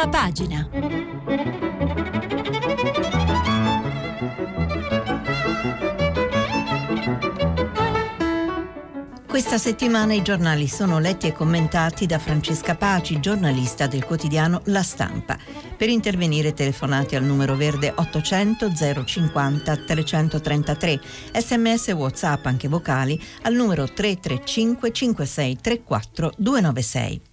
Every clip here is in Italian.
Prima pagina. Questa settimana i giornali sono letti e commentati da Francesca Paci, giornalista del quotidiano La Stampa. Per intervenire telefonate al numero verde 800 050 333, sms whatsapp anche vocali al numero 335 56 34 296.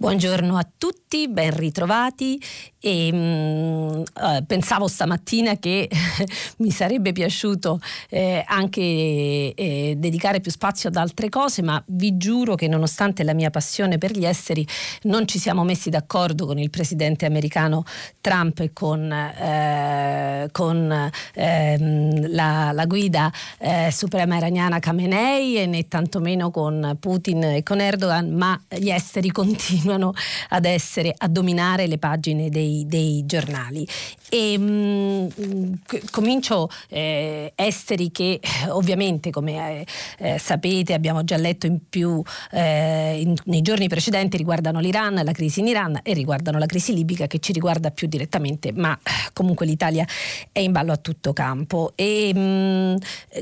Buongiorno a tutti, ben ritrovati. E mh, mm, eh, pensavo stamattina che mi sarebbe piaciuto eh, anche eh, dedicare più spazio ad altre cose, ma vi giuro che nonostante la mia passione per gli esteri non ci siamo messi d'accordo con il presidente americano Trump e con, eh, con ehm, la, la, guida eh, suprema iraniana Khamenei né tantomeno con Putin e con Erdogan, ma gli esteri continuano ad essere a dominare le pagine dei dei, giornali. E, mh, mm, comincio eh, esteri che ovviamente come eh, eh, sapete abbiamo già letto in più eh, in, nei giorni precedenti riguardano l'Iran, la crisi in Iran e riguardano la crisi libica che ci riguarda più direttamente, ma eh, comunque l'Italia è in ballo a tutto campo. E, mh, mm,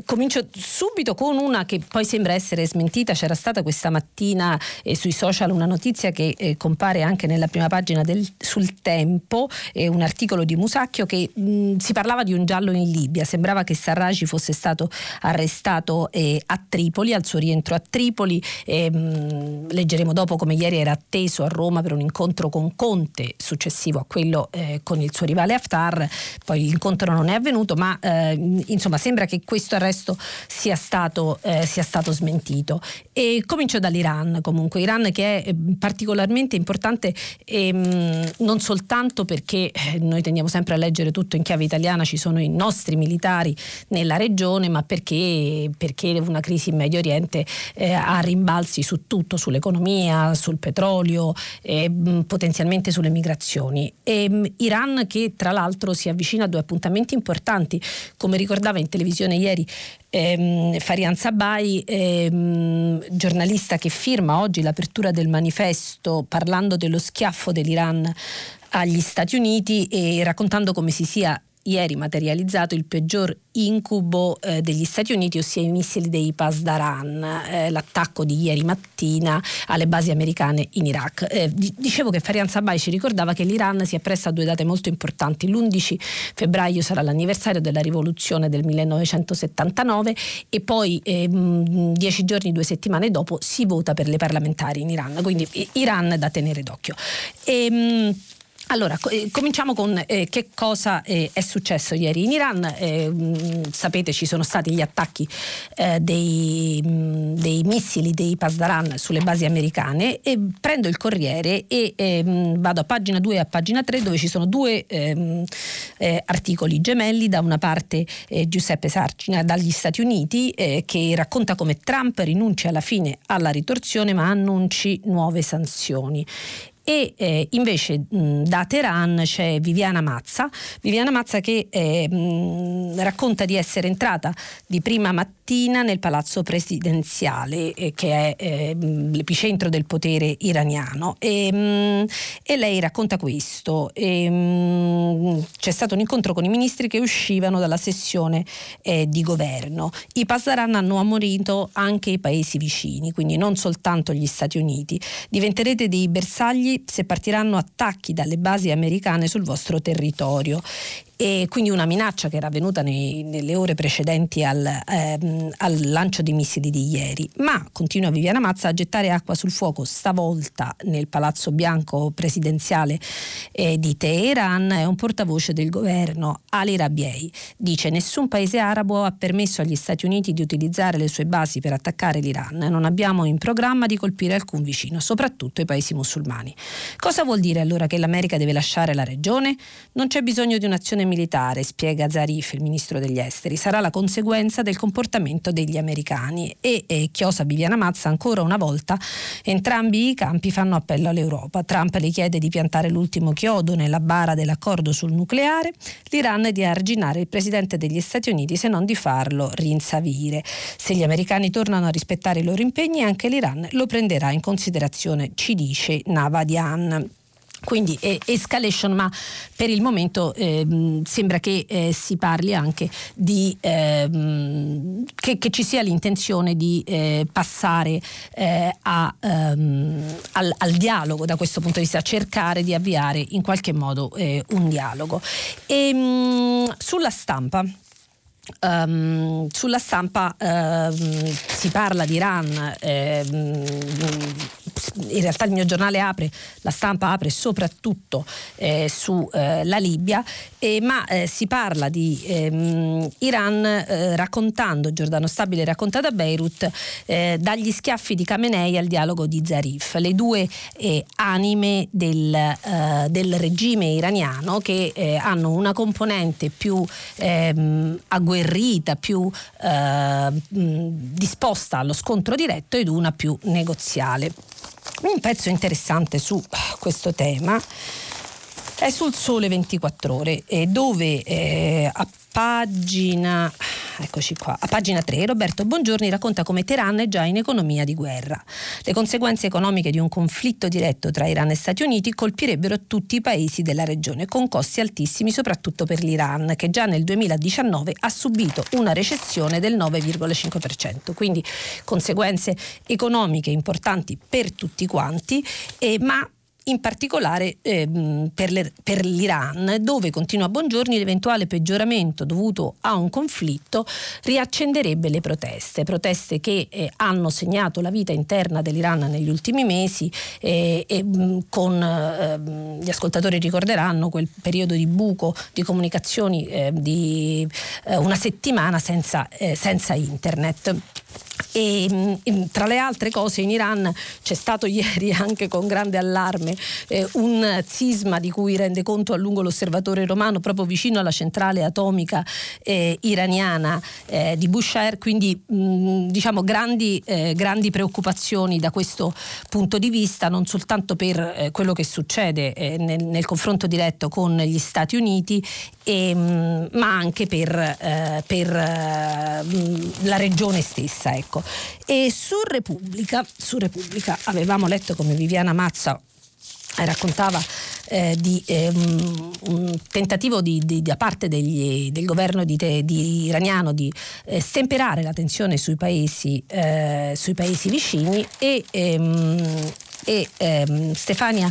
comincio subito con una che poi sembra essere smentita, c'era stata questa mattina eh, sui social una notizia che compare anche nella prima pagina del, sul tempo eh, un articolo di Musacchio che mh, si parlava di un giallo in Libia, sembrava che Sarraci fosse stato arrestato eh, a Tripoli, al suo rientro a Tripoli, eh, mh, leggeremo dopo come ieri era atteso a Roma per un incontro con Conte successivo a quello eh, con il suo rivale Haftar, poi l'incontro non è avvenuto, ma eh, insomma sembra che questo arresto sia stato, eh, sia stato smentito. E comincio dall'Iran. Comunque, Iran che è particolarmente importante ehm, non soltanto tanto perché eh, noi tendiamo sempre a leggere tutto in chiave italiana, ci sono i nostri militari nella regione, ma perché, perché una crisi in Medio Oriente eh, ha rimbalzi su tutto, sull'economia, sul petrolio, eh, potenzialmente sulle migrazioni. E, mm, Iran che tra l'altro si avvicina a due appuntamenti importanti, come ricordava in televisione ieri ehm, Farian Sabai, ehm, giornalista che firma oggi l'apertura del manifesto parlando dello schiaffo dell'Iran agli Stati Uniti e raccontando come si sia ieri materializzato il peggior incubo eh, degli Stati Uniti, ossia i missili dei Pasdaran, eh, l'attacco di ieri mattina alle basi americane in Iraq. Eh, dicevo che Farian Sabai ci ricordava che l'Iran si appresta a due date molto importanti. L'11 febbraio sarà l'anniversario della rivoluzione del 1979 e poi ehm, dieci giorni, due settimane dopo si vota per le parlamentari in Iran. Quindi Iran da tenere d'occhio. E, ehm, allora, eh, cominciamo con eh, che cosa eh, è successo ieri in Iran. Eh, mh, sapete ci sono stati gli attacchi eh, dei, mh, dei, missili dei Pasdaran sulle basi americane e prendo il Corriere e eh, mh, vado a pagina 2 e a pagina 3 dove ci sono due ehm, articoli gemelli. Da una parte Giuseppe Sarcina dagli Stati Uniti che racconta come Trump rinuncia alla fine alla ritorsione ma annunci nuove sanzioni e eh, invece mh, da Teheran c'è Viviana Mazza, Viviana Mazza che eh, mh, racconta di essere entrata di prima mattina nel palazzo presidenziale eh, che è eh, l'epicentro del potere iraniano e, mh, e lei racconta questo. E, c'è stato un incontro con i ministri che uscivano dalla sessione eh, di governo. I Pasdaran hanno ammonito anche i paesi vicini, quindi non soltanto gli Stati Uniti. Diventerete dei bersagli se partiranno attacchi dalle basi americane sul vostro territorio e quindi una minaccia che era avvenuta nei, nelle ore precedenti al, ehm, al, lancio dei missili di ieri. Ma continua Viviana Mazza a gettare acqua sul fuoco, stavolta nel Palazzo Bianco presidenziale eh, di Teheran, è un portavoce del governo, Ali Rabiei. Dice nessun paese arabo ha permesso agli Stati Uniti di utilizzare le sue basi per attaccare l'Iran. Non abbiamo in programma di colpire alcun vicino, soprattutto i paesi musulmani. Cosa vuol dire allora che l'America deve lasciare la regione? Non c'è bisogno di un'azione militare, spiega Zarif, il ministro degli esteri, sarà la conseguenza del comportamento degli americani e, e chiosa Viviana Mazza ancora una volta entrambi i campi fanno appello all'Europa. Trump le chiede di piantare l'ultimo chiodo nella bara dell'accordo sul nucleare, l'Iran di arginare il presidente degli Stati Uniti se non di farlo rinsavire. Se gli americani tornano a rispettare i loro impegni anche l'Iran lo prenderà in considerazione, ci dice Navadian. Quindi eh, escalation, ma per il momento eh, sembra che eh, si parli anche di ehm, che, che, ci sia l'intenzione di eh, passare eh, a, ehm, al, al, dialogo da questo punto di vista, cercare di avviare in qualche modo eh, un dialogo. E, ehm, mh, sulla stampa. Um, sulla stampa um, si parla di Iran, um, in realtà il mio giornale apre, la stampa apre soprattutto eh, sulla eh, Libia, eh, ma eh, si parla di ehm, Iran eh, raccontando, Giordano Stabile racconta da Beirut, eh, dagli schiaffi di Khamenei al dialogo di Zarif, le due anime del, del, regime iraniano che hanno una componente più ehm, agguerrita, più disposta allo scontro diretto ed una più negoziale. Un pezzo interessante su questo tema è sul Sole 24 Ore, dove eh, a pagina eccoci qua, a pagina 3 Roberto Bongiorni racconta come Teheran è già in economia di guerra. Le conseguenze economiche di un conflitto diretto tra Iran e Stati Uniti colpirebbero tutti i paesi della regione con costi altissimi soprattutto per l'Iran che già nel 2019 ha subito una recessione del 9,5%, quindi conseguenze economiche importanti per tutti quanti, eh, ma in particolare ehm, per, le, per, l'Iran, dove continua Buongiorni l'eventuale peggioramento dovuto a un conflitto riaccenderebbe le proteste, proteste che eh, hanno segnato la vita interna dell'Iran negli ultimi mesi eh, e mh, con eh, gli ascoltatori ricorderanno quel periodo di buco di comunicazioni eh, di eh, una settimana senza, eh, senza internet. E, mm, tra le altre cose in Iran c'è stato ieri anche con grande allarme eh, un sisma di cui rende conto a lungo l'osservatore romano proprio vicino alla centrale atomica eh, iraniana eh, di Bushehr, quindi mh, mm, diciamo grandi, eh, grandi, preoccupazioni da questo punto di vista, non soltanto per eh, quello che succede eh, nel, nel, confronto diretto con gli Stati Uniti, e, mh, mm, ma anche per, per la regione stessa. Ecco. E su Repubblica, su Repubblica avevamo letto come Viviana Mazza raccontava eh, di eh, un tentativo di, di, da parte degli, del governo di, di iraniano di eh, stemperare la tensione sui paesi, eh, sui paesi vicini e, ehm, e ehm, Stefania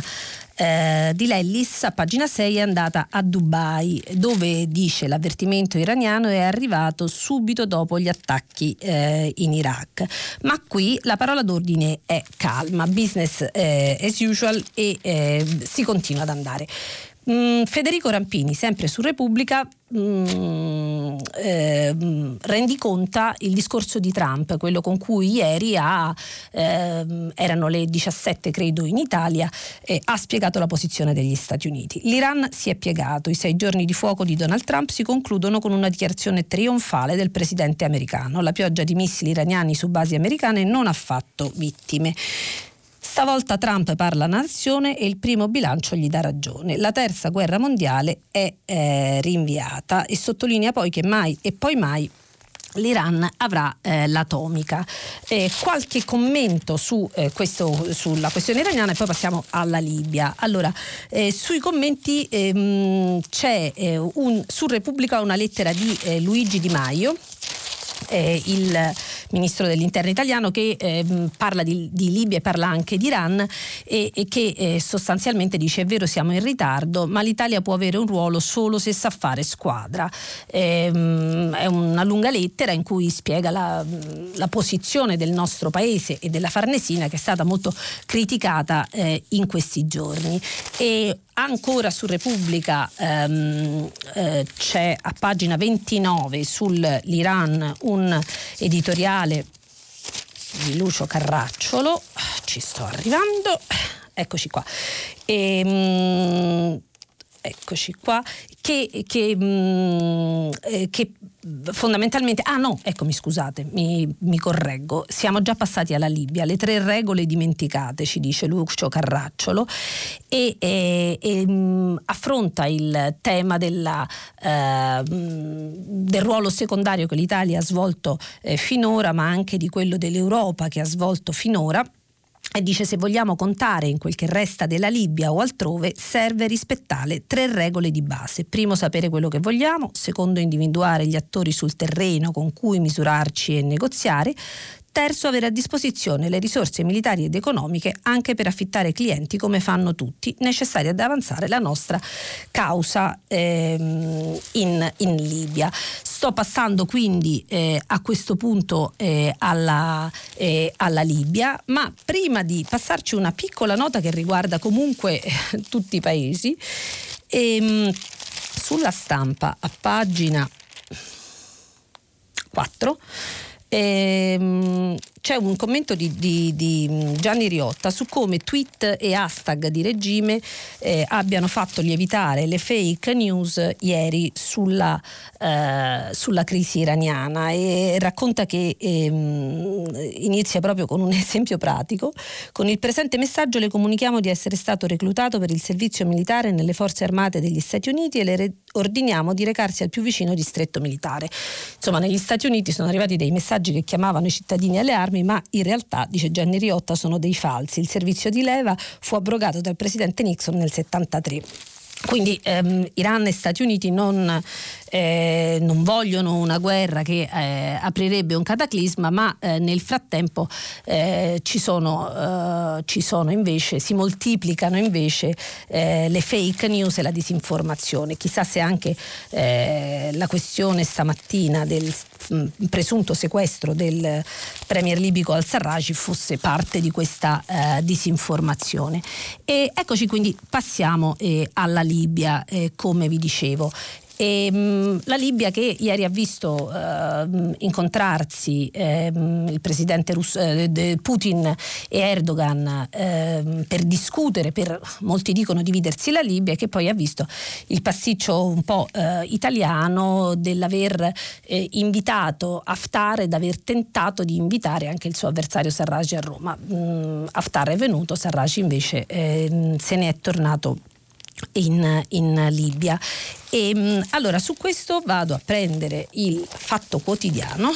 eh, di Lellis a pagina 6 è andata a Dubai dove dice l'avvertimento iraniano è arrivato subito dopo gli attacchi eh, in Iraq. Ma qui la parola d'ordine è calma, business eh, as usual e eh, si continua ad andare. Mm, Federico Rampini, sempre su Repubblica, mm, eh, rendiconta il discorso di Trump, quello con cui ieri ha, eh, erano le 17 credo in Italia, eh, ha spiegato la posizione degli Stati Uniti. L'Iran si è piegato, i sei giorni di fuoco di Donald Trump si concludono con una dichiarazione trionfale del presidente americano. La pioggia di missili iraniani su basi americane non ha fatto vittime. Stavolta Trump parla nazione e il primo bilancio gli dà ragione. La terza guerra mondiale è eh, rinviata e sottolinea poi che mai e poi mai l'Iran avrà eh, l'atomica. Eh, qualche commento su, eh, questo, sulla questione iraniana e poi passiamo alla Libia. Allora, eh, sui commenti ehm, c'è eh, un, su Repubblica una lettera di eh, Luigi Di Maio eh, il ministro dell'interno italiano che eh, parla di, di, Libia e parla anche di Iran e, e che eh, sostanzialmente dice è vero siamo in ritardo ma l'Italia può avere un ruolo solo se sa fare squadra. Ehm, è una lunga lettera in cui spiega la, la, posizione del nostro paese e della Farnesina che è stata molto criticata eh, in questi giorni. E Ancora su Repubblica ehm, eh, c'è a pagina 29 sull'Iran un editoriale di Lucio Carracciolo, ci sto arrivando, eccoci qua. E, ehm, eccoci qua, che, che, mh, mm, eh, che, fondamentalmente, ah no, eccomi scusate, mi, mi, correggo, siamo già passati alla Libia, le tre regole dimenticate, ci dice Lucio Carracciolo, e, e, e mm, affronta il tema della, eh, del ruolo secondario che l'Italia ha svolto eh, finora, ma anche di quello dell'Europa che ha svolto finora e dice se vogliamo contare in quel che resta della Libia o altrove serve rispettare tre regole di base. Primo sapere quello che vogliamo, secondo individuare gli attori sul terreno con cui misurarci e negoziare, Terzo, avere a disposizione le risorse militari ed economiche anche per affittare clienti come fanno tutti, necessarie ad avanzare la nostra causa ehm, in, in, Libia. Sto passando quindi eh, a questo punto eh, alla, eh, alla, Libia, ma prima di passarci una piccola nota che riguarda comunque tutti i paesi, ehm, sulla stampa a pagina 4 Ehm, c'è un commento di, di, di, Gianni Riotta su come tweet e hashtag di regime eh, abbiano fatto lievitare le fake news ieri sulla, eh, sulla crisi iraniana e racconta che ehm, inizia proprio con un esempio pratico. Con il presente messaggio le comunichiamo di essere stato reclutato per il servizio militare nelle forze armate degli Stati Uniti e le re- ordiniamo di recarsi al più vicino distretto militare. Insomma, negli Stati Uniti sono arrivati dei messaggi che chiamavano i cittadini alle armi, ma in realtà, dice Gianni Riotta, sono dei falsi. Il servizio di leva fu abrogato dal presidente Nixon nel 1973. Quindi ehm, Iran e Stati Uniti non, eh, non, vogliono una guerra che eh, aprirebbe un cataclisma, ma eh, nel frattempo eh, ci sono, eh, ci, sono, invece, si moltiplicano invece eh, le fake news e la disinformazione. Chissà se anche la questione stamattina del mh, presunto sequestro del premier libico al-Sarraj fosse parte di questa disinformazione. E eccoci quindi passiamo alla Libia, eh, come vi dicevo. E, ehm, mh, la Libia che ieri ha visto uh, incontrarsi eh, il presidente Rus- eh, Putin e Erdogan eh, per discutere, per molti dicono dividersi la Libia, che poi ha visto il pasticcio un po' eh, italiano dell'aver eh, invitato Haftar ed aver tentato di invitare anche il suo avversario Sarraj a Roma. Mh, Haftar è venuto, Sarraj invece se ne è tornato in, in Libia. E, mm, allora su questo vado a prendere il fatto quotidiano,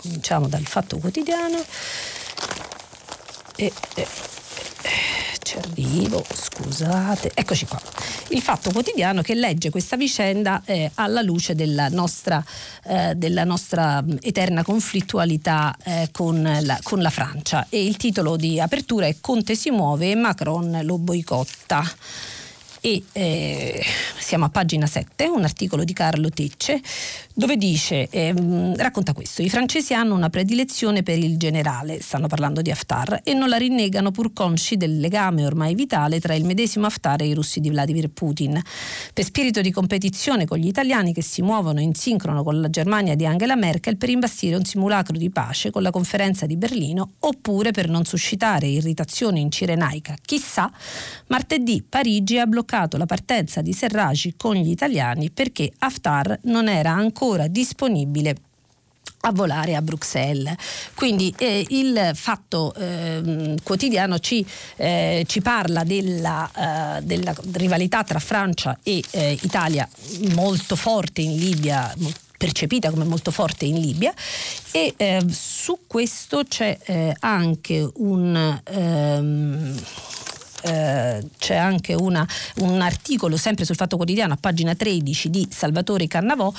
cominciamo dal fatto quotidiano. E, e ci arrivo, scusate, eccoci qua. Il Fatto Quotidiano che legge questa vicenda eh, alla luce della nostra, eh, della nostra mm, eterna conflittualità eh, con, la, con, la, Francia. E il titolo di apertura è Conte si muove e Macron lo boicotta e eh, siamo a pagina 7, un articolo di Carlo Tecce dove dice, ehm, racconta questo, i francesi hanno una predilezione per il generale, stanno parlando di Haftar, e non la rinnegano pur consci del legame ormai vitale tra il medesimo Haftar e i russi di Vladimir Putin. Per spirito di competizione con gli italiani che si muovono in sincrono con la Germania di Angela Merkel per imbastire un simulacro di pace con la conferenza di Berlino, oppure per non suscitare irritazione in Cirenaica. Chissà, martedì Parigi ha bloccato la partenza di Serragi con gli italiani perché Haftar non era ancora ancora disponibile a volare a Bruxelles. Quindi eh, il fatto eh, quotidiano ci, eh, ci parla della, eh, della, rivalità tra Francia e eh, Italia molto forte in Libia, percepita come molto forte in Libia e eh, su questo c'è anche un... Ehm, eh, c'è anche una, un articolo sempre sul Fatto Quotidiano a pagina 13 di Salvatore Cannavò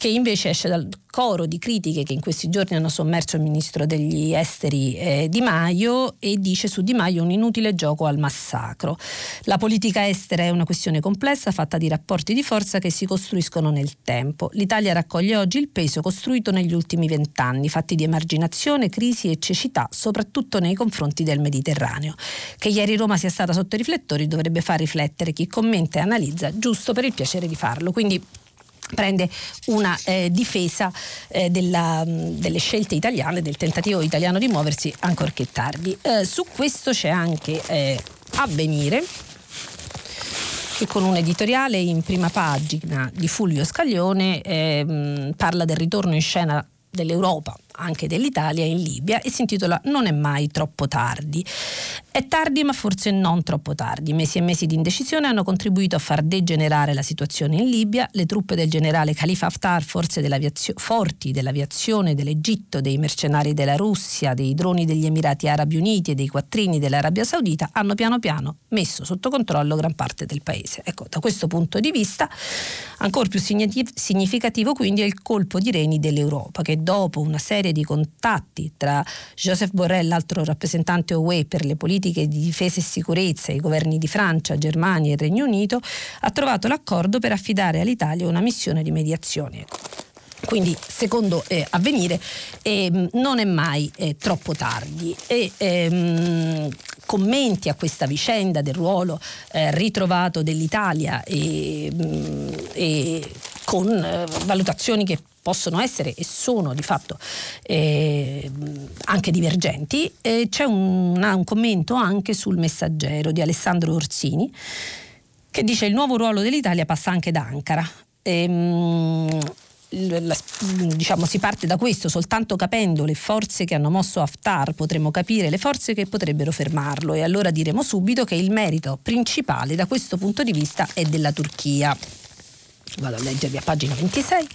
che invece esce dal coro di critiche che in questi giorni hanno sommerso il ministro degli esteri eh, Di Maio e dice su Di Maio un inutile gioco al massacro. La politica estera è una questione complessa fatta di rapporti di forza che si costruiscono nel tempo. L'Italia raccoglie oggi il peso costruito negli ultimi vent'anni, fatti di emarginazione, crisi e cecità, soprattutto nei confronti del Mediterraneo. Che ieri Roma sia stata sotto i riflettori dovrebbe far riflettere chi commenta e analizza giusto per il piacere di farlo. Quindi prende una eh, difesa eh, della, delle scelte italiane, del tentativo italiano di muoversi ancorché tardi. Eh, su questo c'è anche eh, Avvenire che con un editoriale in prima pagina di Fulvio Scaglione ehm, parla del ritorno in scena dell'Europa anche dell'Italia in Libia e si intitola Non è mai troppo tardi. È tardi ma forse non troppo tardi. Mesi e mesi di indecisione hanno contribuito a far degenerare la situazione in Libia. Le truppe del generale Khalifa Haftar, forze forti dell'aviazione dell'Egitto, dei mercenari della Russia, dei droni degli Emirati Arabi Uniti e dei quattrini dell'Arabia Saudita hanno piano piano messo sotto controllo gran parte del paese. Ecco, da questo punto di vista ancora più significativo quindi è il colpo di reni dell'Europa che dopo una serie di contatti tra Joseph Borrell, l'altro rappresentante UE per le politiche di difesa e sicurezza, i governi di Francia, Germania e Regno Unito, ha trovato l'accordo per affidare all'Italia una missione di mediazione. Quindi, secondo eh, avvenire, eh, non è mai eh, troppo tardi. E, ehm, commenti a questa vicenda del ruolo eh, ritrovato dell'Italia e, mm, e con eh, valutazioni che possono essere e sono di fatto eh, anche divergenti. Eh, c'è un, un, commento anche sul messaggero di Alessandro Orsini che dice il nuovo ruolo dell'Italia passa anche da Ankara. E, ehm, diciamo, si parte da questo, soltanto capendo le forze che hanno mosso Haftar potremo capire le forze che potrebbero fermarlo e allora diremo subito che il merito principale da questo punto di vista è della Turchia. Vado a leggervi a pagina 26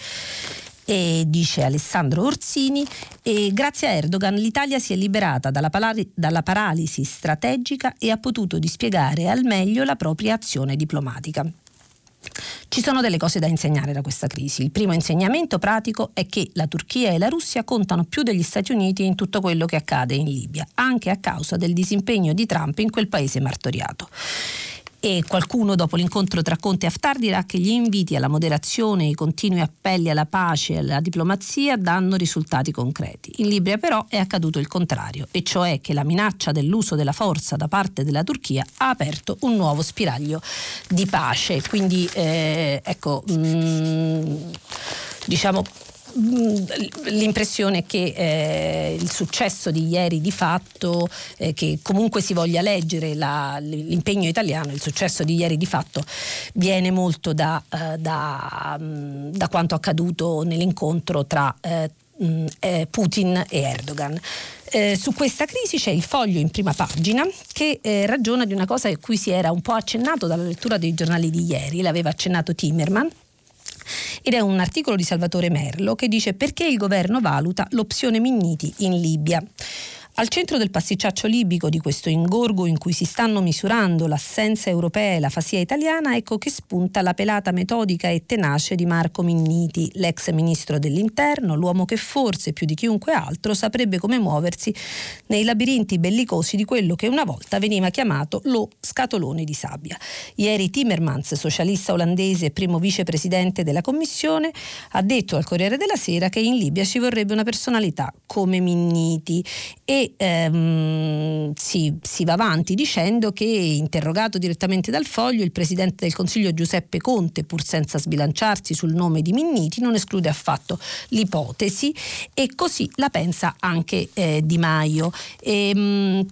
e dice Alessandro Orsini, e grazie a Erdogan l'Italia si è liberata dalla, palari- dalla, paralisi strategica e ha potuto dispiegare al meglio la propria azione diplomatica. Ci sono delle cose da insegnare da questa crisi. Il primo insegnamento pratico è che la Turchia e la Russia contano più degli Stati Uniti in tutto quello che accade in Libia, anche a causa del disimpegno di Trump in quel paese martoriato e qualcuno dopo l'incontro tra Conte e Haftar dirà che gli inviti alla moderazione i continui appelli alla pace e alla diplomazia danno risultati concreti. In Libia però è accaduto il contrario, e cioè che la minaccia dell'uso della forza da parte della Turchia ha aperto un nuovo spiraglio di pace. Quindi eh, ecco, mh, mm, diciamo L'impressione che eh, il successo di ieri di fatto, eh, che comunque si voglia leggere la, l'impegno italiano, il successo di ieri di fatto viene molto da, eh, da, mm, da quanto accaduto nell'incontro tra eh, mm, eh, Putin e Erdogan. Eh, su questa crisi c'è il foglio in prima pagina che eh, ragiona di una cosa a cui si era un po' accennato dalla lettura dei giornali di ieri, l'aveva accennato Timmerman, ed è un articolo di Salvatore Merlo che dice perché il governo valuta l'opzione Minniti in Libia. Al centro del pasticciaccio libico di questo ingorgo in cui si stanno misurando l'assenza europea e la fasia italiana, ecco che spunta la pelata metodica e tenace di Marco Minniti, l'ex ministro dell'interno, l'uomo che forse più di chiunque altro saprebbe come muoversi nei labirinti bellicosi di quello che una volta veniva chiamato lo scatolone di sabbia. Ieri Timmermans, socialista olandese e primo vicepresidente della Commissione, ha detto al Corriere della Sera che in Libia ci vorrebbe una personalità come Minniti e ehm, si, si, va avanti dicendo che, interrogato direttamente dal foglio, il presidente del Consiglio Giuseppe Conte, pur senza sbilanciarsi sul nome di Minniti, non esclude affatto l'ipotesi e così la pensa anche eh, Di Maio. E, ehm,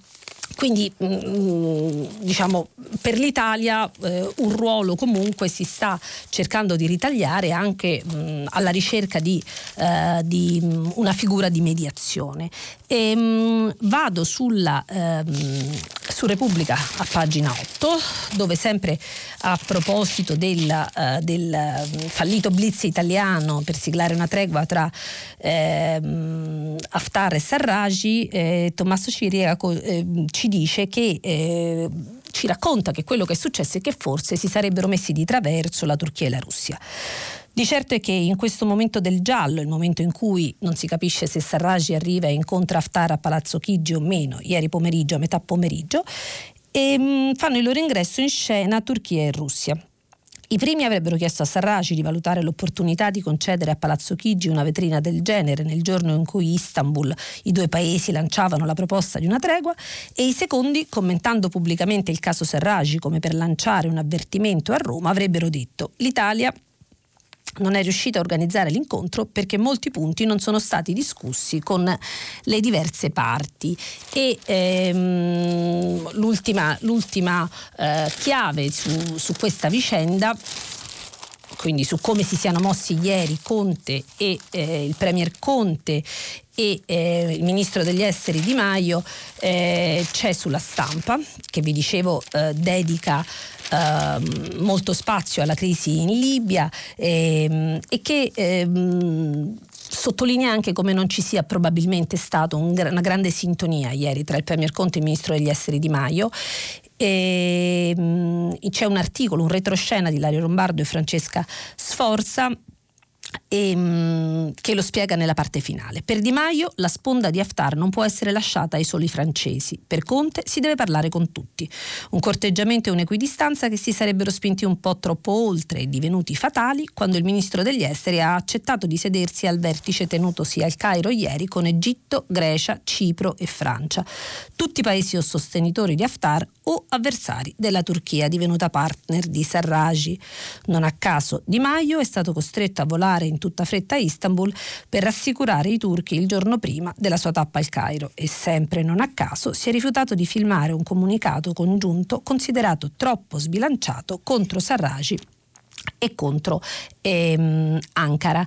quindi mm, mm, diciamo, per l'Italia eh, un ruolo comunque si sta cercando di ritagliare anche mh, mm, alla ricerca di, eh, di mh, una figura di mediazione. E, mh, vado sulla, ehm, su Repubblica a pagina 8 dove sempre a proposito del, uh, del fallito blitz italiano per siglare una tregua tra ehm, Haftar e Sarraj, eh, Tommaso Ciriaco eh, ci dice che eh, ci racconta che quello che è successo è che forse si sarebbero messi di traverso la Turchia e la Russia. Di certo è che in questo momento del giallo, il momento in cui non si capisce se Sarraj arriva e incontra Haftar a Palazzo Chigi o meno, ieri pomeriggio, a metà pomeriggio, e, mh, fanno il loro ingresso in scena Turchia e Russia. I primi avrebbero chiesto a Sarraci di valutare l'opportunità di concedere a Palazzo Chigi una vetrina del genere nel giorno in cui Istanbul, i due paesi lanciavano la proposta di una tregua e i secondi, commentando pubblicamente il caso Sarraci come per lanciare un avvertimento a Roma, avrebbero detto l'Italia non è riuscita a organizzare l'incontro perché molti punti non sono stati discussi con le diverse parti. E ehm, l'ultima, l'ultima eh, chiave su, su questa vicenda quindi su come si siano mossi ieri Conte e eh, il Premier Conte e eh, il ministro degli esteri Di Maio eh, c'è sulla stampa che vi dicevo eh, dedica ehm, molto spazio alla crisi in Libia ehm, e che ehm, sottolinea anche come non ci sia probabilmente stata un, una grande sintonia ieri tra il Premier Conte e il Ministro degli Esteri Di Maio. E, mh, c'è un articolo, un retroscena di Lario Lombardo e Francesca Sforza e, ehm, che lo spiega nella parte finale. Per Di Maio la sponda di Haftar non può essere lasciata ai soli francesi. Per Conte si deve parlare con tutti. Un corteggiamento e un'equidistanza che si sarebbero spinti un po' troppo oltre e divenuti fatali quando il ministro degli esteri ha accettato di sedersi al vertice tenutosi al Cairo ieri con Egitto, Grecia, Cipro e Francia. Tutti paesi o sostenitori di Haftar o avversari della Turchia divenuta partner di Sarraj. Non a caso Di Maio è stato costretto a volare in tutta fretta a Istanbul per rassicurare i turchi il giorno prima della sua tappa al Cairo e sempre non a caso si è rifiutato di filmare un comunicato congiunto considerato troppo sbilanciato contro Sarraj e contro ehm, Ankara.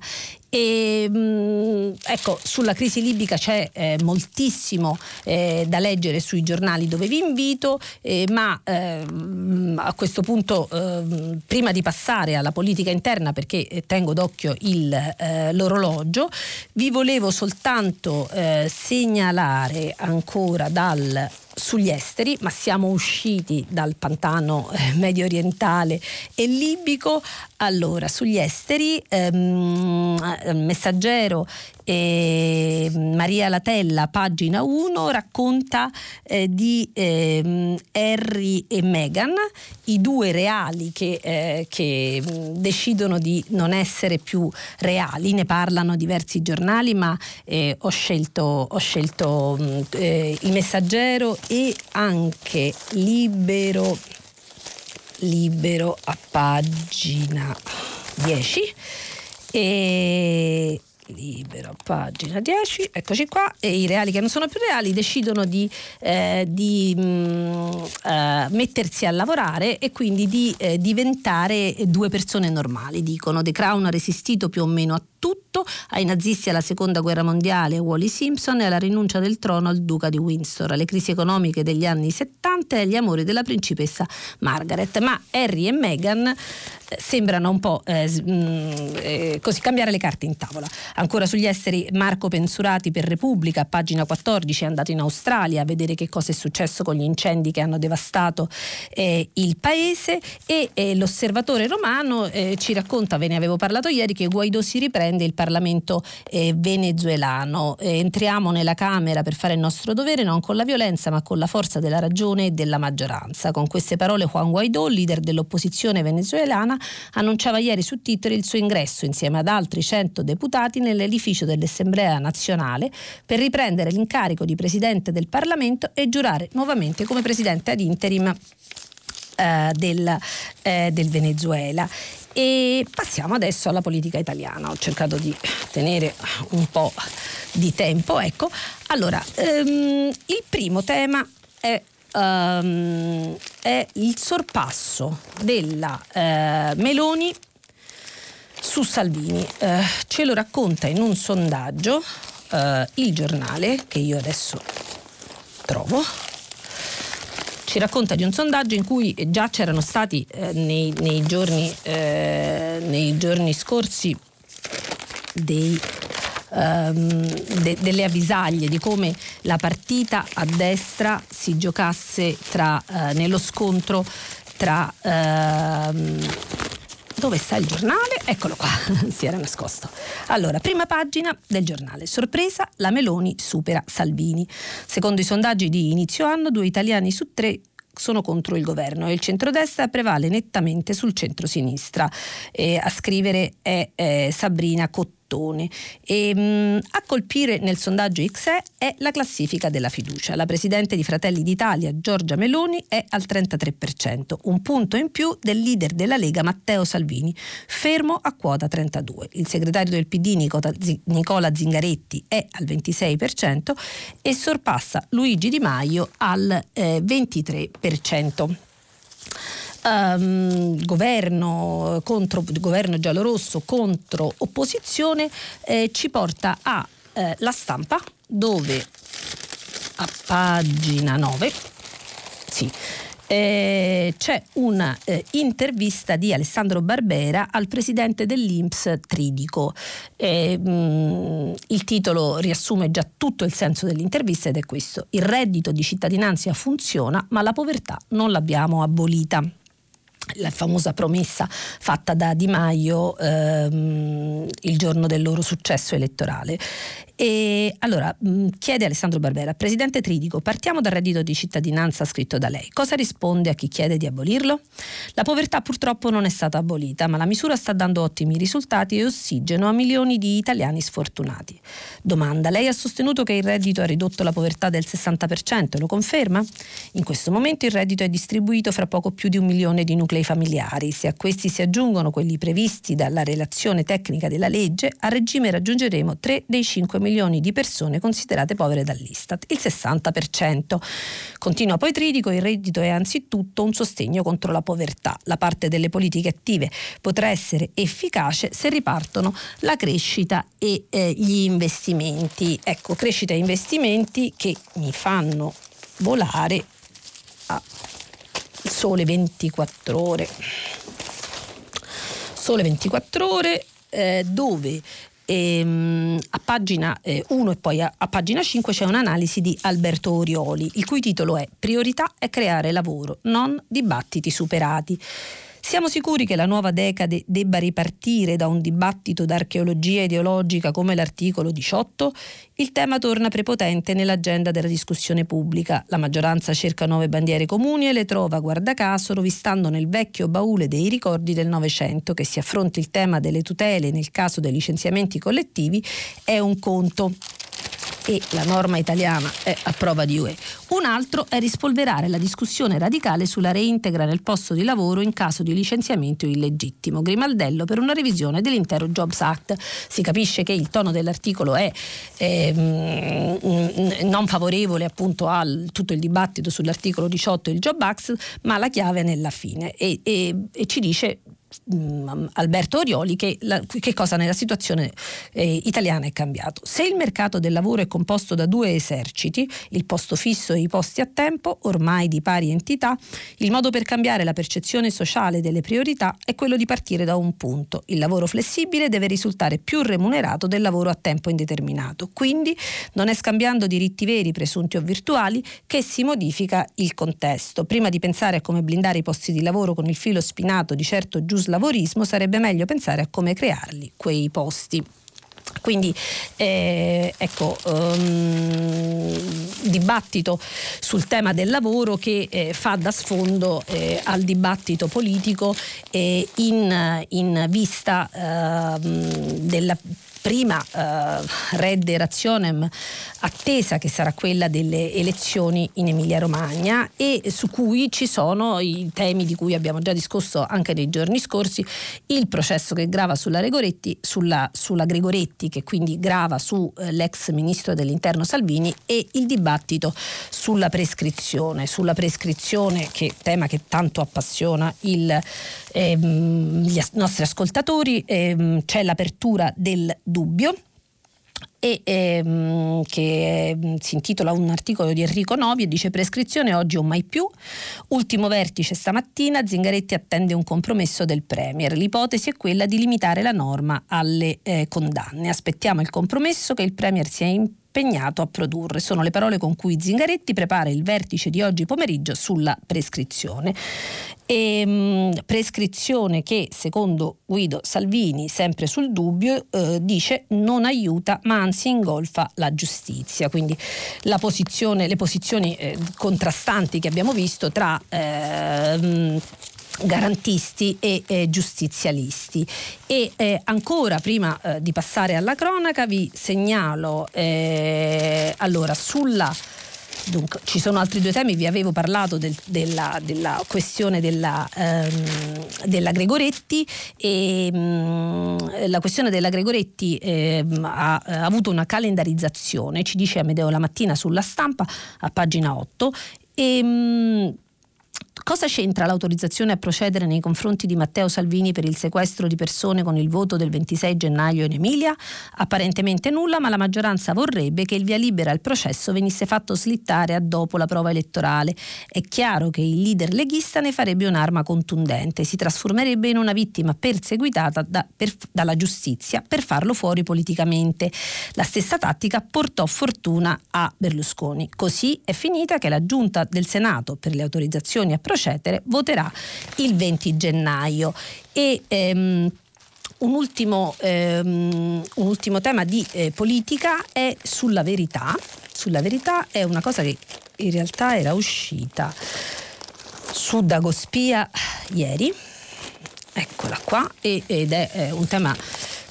E, mh, mm, ecco, sulla crisi libica c'è eh, moltissimo eh, da leggere sui giornali dove vi invito, eh, ma ehm, a questo punto, ehm, prima di passare alla politica interna, perché eh, tengo d'occhio il, eh, l'orologio, vi volevo soltanto eh, segnalare ancora dal sugli esteri, ma siamo usciti dal pantano medio orientale e libico. Allora, sugli esteri, ehm, messaggero e Maria Latella, pagina 1, racconta eh, di eh, Harry e Meghan, i due reali che, eh, che, decidono di non essere più reali. Ne parlano diversi giornali, ma eh, ho scelto, ho scelto eh, il messaggero e anche libero, libero a pagina 10. E libero, pagina 10, eccoci qua, e i reali che non sono più reali decidono di, eh, di mh, mm, eh, mettersi a lavorare e quindi di eh, diventare due persone normali, dicono. The Crown ha resistito più o meno a tutto, ai nazisti alla seconda guerra mondiale, Wally Simpson e alla rinuncia del trono al duca di Windsor, alle crisi economiche degli anni 70 e agli amori della principessa Margaret. Ma Harry e Meghan eh, sembrano un po' eh, mm, eh, così cambiare le carte in tavola. Ancora sugli esteri, Marco Pensurati per Repubblica, pagina 14, è andato in Australia a vedere che cosa è successo con gli incendi che hanno devastato eh, il paese e eh, l'osservatore romano eh, ci racconta, ve ne avevo parlato ieri, che Guaidó si riprende il Parlamento venezuelano. entriamo nella Camera per fare il nostro dovere non con la violenza ma con la forza della ragione e della maggioranza. Con queste parole Juan Guaidó, leader dell'opposizione venezuelana, annunciava ieri su Twitter il suo ingresso insieme ad altri 100 deputati nell'edificio dell'Assemblea nazionale per riprendere l'incarico di Presidente del Parlamento e giurare nuovamente come Presidente ad interim eh, del, eh, del Venezuela. E passiamo adesso alla politica italiana. Ho cercato di tenere un po' di tempo. Ecco, allora, ehm, il primo tema è um, è il sorpasso della eh, Meloni su Salvini. Eh, ce lo racconta in un sondaggio eh, il giornale che io adesso trovo. Ci racconta di un sondaggio in cui già c'erano stati eh, nei, nei, giorni, eh, nei giorni scorsi dei ehm, de- delle avvisaglie di come la partita a destra si giocasse tra, eh, nello scontro tra... Ehm, dove sta il giornale? Eccolo qua, si era nascosto. Allora, prima pagina del giornale. Sorpresa, la Meloni supera Salvini. Secondo i sondaggi di inizio anno, due italiani su tre sono contro il governo e il centrodestra prevale nettamente sul centrosinistra. E a scrivere è eh, Sabrina Cottoni mattone. E, mh, mm, a colpire nel sondaggio XE è la classifica della fiducia. La presidente di Fratelli d'Italia, Giorgia Meloni, è al 33%, un punto in più del leader della Lega Matteo Salvini, fermo a quota 32. Il segretario del PD Nicola Zingaretti è al 26% e sorpassa Luigi Di Maio al eh, 23%. Um, governo, contro, governo giallorosso contro opposizione eh, ci porta alla eh, stampa dove a pagina 9 sì, eh, c'è un'intervista eh, di Alessandro Barbera al presidente dell'Inps Tridico. Eh, mh, mm, il titolo riassume già tutto il senso dell'intervista ed è questo. Il reddito di cittadinanza funziona, ma la povertà non l'abbiamo abolita la famosa promessa fatta da Di Maio ehm, il giorno del loro successo elettorale. E allora mm, chiede Alessandro Barbera, Presidente Tridico, partiamo dal reddito di cittadinanza scritto da lei. Cosa risponde a chi chiede di abolirlo? La povertà purtroppo non è stata abolita, ma la misura sta dando ottimi risultati e ossigeno a milioni di italiani sfortunati. Domanda, lei ha sostenuto che il reddito ha ridotto la povertà del 60%, lo conferma? In questo momento il reddito è distribuito fra poco più di un milione di nuclei familiari. Se a questi si aggiungono quelli previsti dalla relazione tecnica della legge, a regime raggiungeremo 3 dei 5 milioni milioni di persone considerate povere dall'Istat, il 60%. Continua poi Tridico, il reddito è anzitutto un sostegno contro la povertà. La parte delle politiche attive potrà essere efficace se ripartono la crescita e eh, gli investimenti. Ecco, crescita e investimenti che mi fanno volare a sole 24 ore. Sole 24 ore eh, dove Ehm, a pagina 1 eh, e poi a, a, pagina 5 c'è un'analisi di Alberto Orioli, il cui titolo è Priorità è creare lavoro, non dibattiti superati. Siamo sicuri che la nuova decade debba ripartire da un dibattito d'archeologia ideologica come l'articolo 18? Il tema torna prepotente nell'agenda della discussione pubblica. La maggioranza cerca nuove bandiere comuni e le trova, guarda caso, rovistando nel vecchio baule dei ricordi del Novecento che si affronti il tema delle tutele nel caso dei licenziamenti collettivi è un conto e la norma italiana è a prova di UE. Un altro è rispolverare la discussione radicale sulla reintegra nel posto di lavoro in caso di licenziamento illegittimo. Grimaldello per una revisione dell'intero Jobs Act. Si capisce che il tono dell'articolo è eh, non favorevole appunto a tutto il dibattito sull'articolo 18 del Job Act, ma la chiave è nella fine e, e, e ci dice Mm, Alberto Orioli che, la, che, cosa nella situazione eh, italiana è cambiato. Se il mercato del lavoro è composto da due eserciti, il posto fisso e i posti a tempo, ormai di pari entità, il modo per cambiare la percezione sociale delle priorità è quello di partire da un punto. Il lavoro flessibile deve risultare più remunerato del lavoro a tempo indeterminato. Quindi non è scambiando diritti veri, presunti o virtuali, che si modifica il contesto. Prima di pensare a come blindare i posti di lavoro con il filo spinato di certo giusto giuslavorismo, sarebbe meglio pensare a come crearli quei posti. Quindi eh, ecco, um, dibattito sul tema del lavoro che eh, fa da sfondo eh, al dibattito politico in, in, vista ehm, della prima eh, redde razionem attesa che sarà quella delle elezioni in Emilia Romagna e su cui ci sono i temi di cui abbiamo già discusso anche nei giorni scorsi, il processo che grava sulla, sulla, sulla Gregoretti che quindi grava sull'ex eh, ministro dell'interno Salvini e il dibattito sulla prescrizione, sulla prescrizione che tema che tanto appassiona il, ehm, gli nostri ascoltatori, ehm, c'è l'apertura del dubbio e ehm, che ehm, si intitola un articolo di Enrico Novi e dice prescrizione oggi o mai più. Ultimo vertice stamattina, Zingaretti attende un compromesso del Premier. L'ipotesi è quella di limitare la norma alle eh, condanne. Aspettiamo il compromesso che il Premier sia impegnato a produrre. Sono le parole con cui Zingaretti prepara il vertice di oggi pomeriggio sulla prescrizione. E, ehm, mh, prescrizione che secondo Guido Salvini, sempre sul dubbio, eh, dice non aiuta ma anzi ingolfa la giustizia. Quindi posizione, le posizioni eh, contrastanti che abbiamo visto tra eh, garantisti e eh, giustizialisti. E eh, ancora prima eh, di passare alla cronaca vi segnalo eh, allora sulla Dunque, ci sono altri due temi, vi avevo parlato del, della, della, questione della, ehm, della Gregoretti e mh, mm, la questione della Gregoretti ehm, ha, ha, avuto una calendarizzazione, ci dice Amedeo la mattina sulla stampa a pagina 8 e mh, Cosa c'entra l'autorizzazione a procedere nei confronti di Matteo Salvini per il sequestro di persone con il voto del 26 gennaio in Emilia? Apparentemente nulla, ma la maggioranza vorrebbe che il via libera al processo venisse fatto slittare a dopo la prova elettorale. È chiaro che il leader leghista ne farebbe un'arma contundente, si trasformerebbe in una vittima perseguitata da, per, dalla giustizia per farlo fuori politicamente. La stessa tattica portò fortuna a Berlusconi. Così è finita che la giunta del Senato per le autorizzazioni a procedere procedere voterà il 20 gennaio. E, ehm, un ultimo, ehm, un ultimo, tema di eh, politica è sulla verità. Sulla verità è una cosa che in realtà era uscita su Dagospia ieri, eccola qua, ed è un tema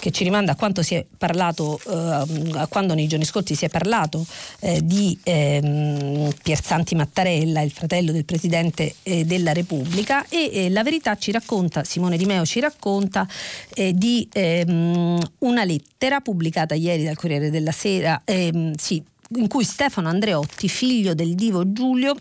che ci rimanda a quanto si è parlato, eh, a quando nei giorni scorsi si è parlato eh, di ehm, Pierzanti Mattarella, il fratello del Presidente eh, della Repubblica e la verità ci racconta, Simone Di Meo ci racconta eh, di ehm, una lettera pubblicata ieri dal Corriere della Sera, ehm, sì, in cui Stefano Andreotti, figlio del divo Giulio,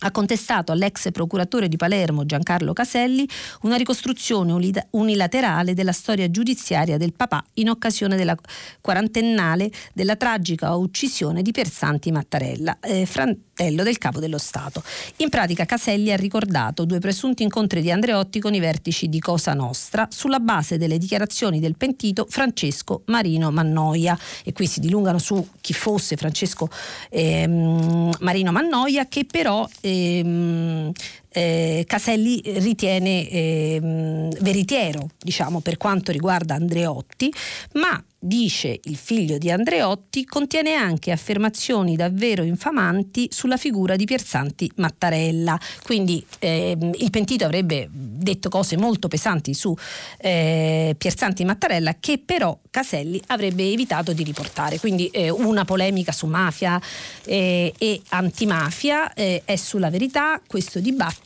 ha contestato all'ex procuratore di Palermo Giancarlo Caselli una ricostruzione unilaterale della storia giudiziaria del papà in occasione della quarantennale della tragica uccisione di Piersanti Mattarella, eh, fratello del capo dello Stato. In pratica Caselli ha ricordato due presunti incontri di Andreotti con i vertici di Cosa Nostra sulla base delle dichiarazioni del pentito Francesco Marino Mannoia e qui si dilungano su chi fosse Francesco ehm, Marino Mannoia che però ehm, eh, Caselli ritiene ehm, veritiero diciamo, per quanto riguarda Andreotti, ma dice il figlio di Andreotti, contiene anche affermazioni davvero infamanti sulla figura di Piersanti Mattarella. Quindi ehm, il pentito avrebbe detto cose molto pesanti su eh, Piersanti Mattarella che però Caselli avrebbe evitato di riportare. Quindi eh, una polemica su mafia eh, e antimafia eh, è sulla verità questo dibattito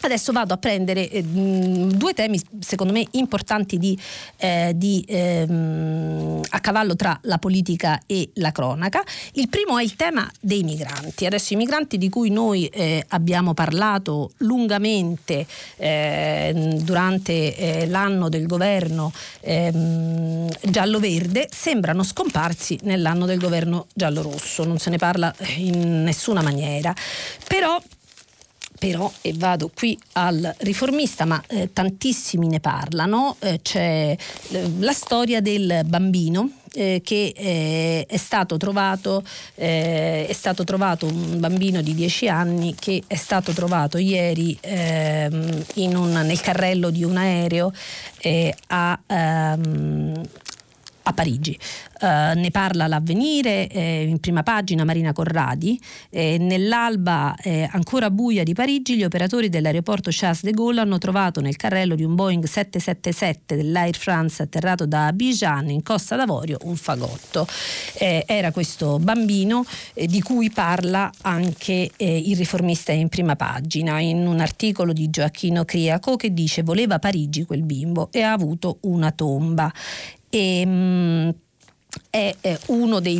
Adesso vado a prendere eh, due temi secondo me importanti di, eh, di, ehm, a cavallo tra la politica e la cronaca. Il primo è il tema dei migranti. Adesso i migranti di cui noi eh, abbiamo parlato lungamente eh, durante eh, l'anno del governo ehm, giallo-verde sembrano scomparsi nell'anno del governo giallo-rosso. Non se ne parla in nessuna maniera. Però però, e vado qui al riformista, ma eh, tantissimi ne parlano, eh, c'è eh, la storia del bambino eh, che eh, è stato, trovato, eh, è, stato trovato, un bambino di 10 anni che è stato trovato ieri ehm, un, nel carrello di un aereo a, ehm, a Parigi. Uh, ne parla l'avvenire eh, in prima pagina Marina Corradi. Eh, nell'alba eh, ancora buia di Parigi, gli operatori dell'aeroporto Charles de Gaulle hanno trovato nel carrello di un Boeing 777 dell'Air France atterrato da Abidjan in Costa d'Avorio un fagotto. Eh, era questo bambino eh, di cui parla anche il riformista in prima pagina in un articolo di Gioacchino Criaco che dice voleva Parigi quel bimbo e ha avuto una tomba. E, mh, mm, è, è,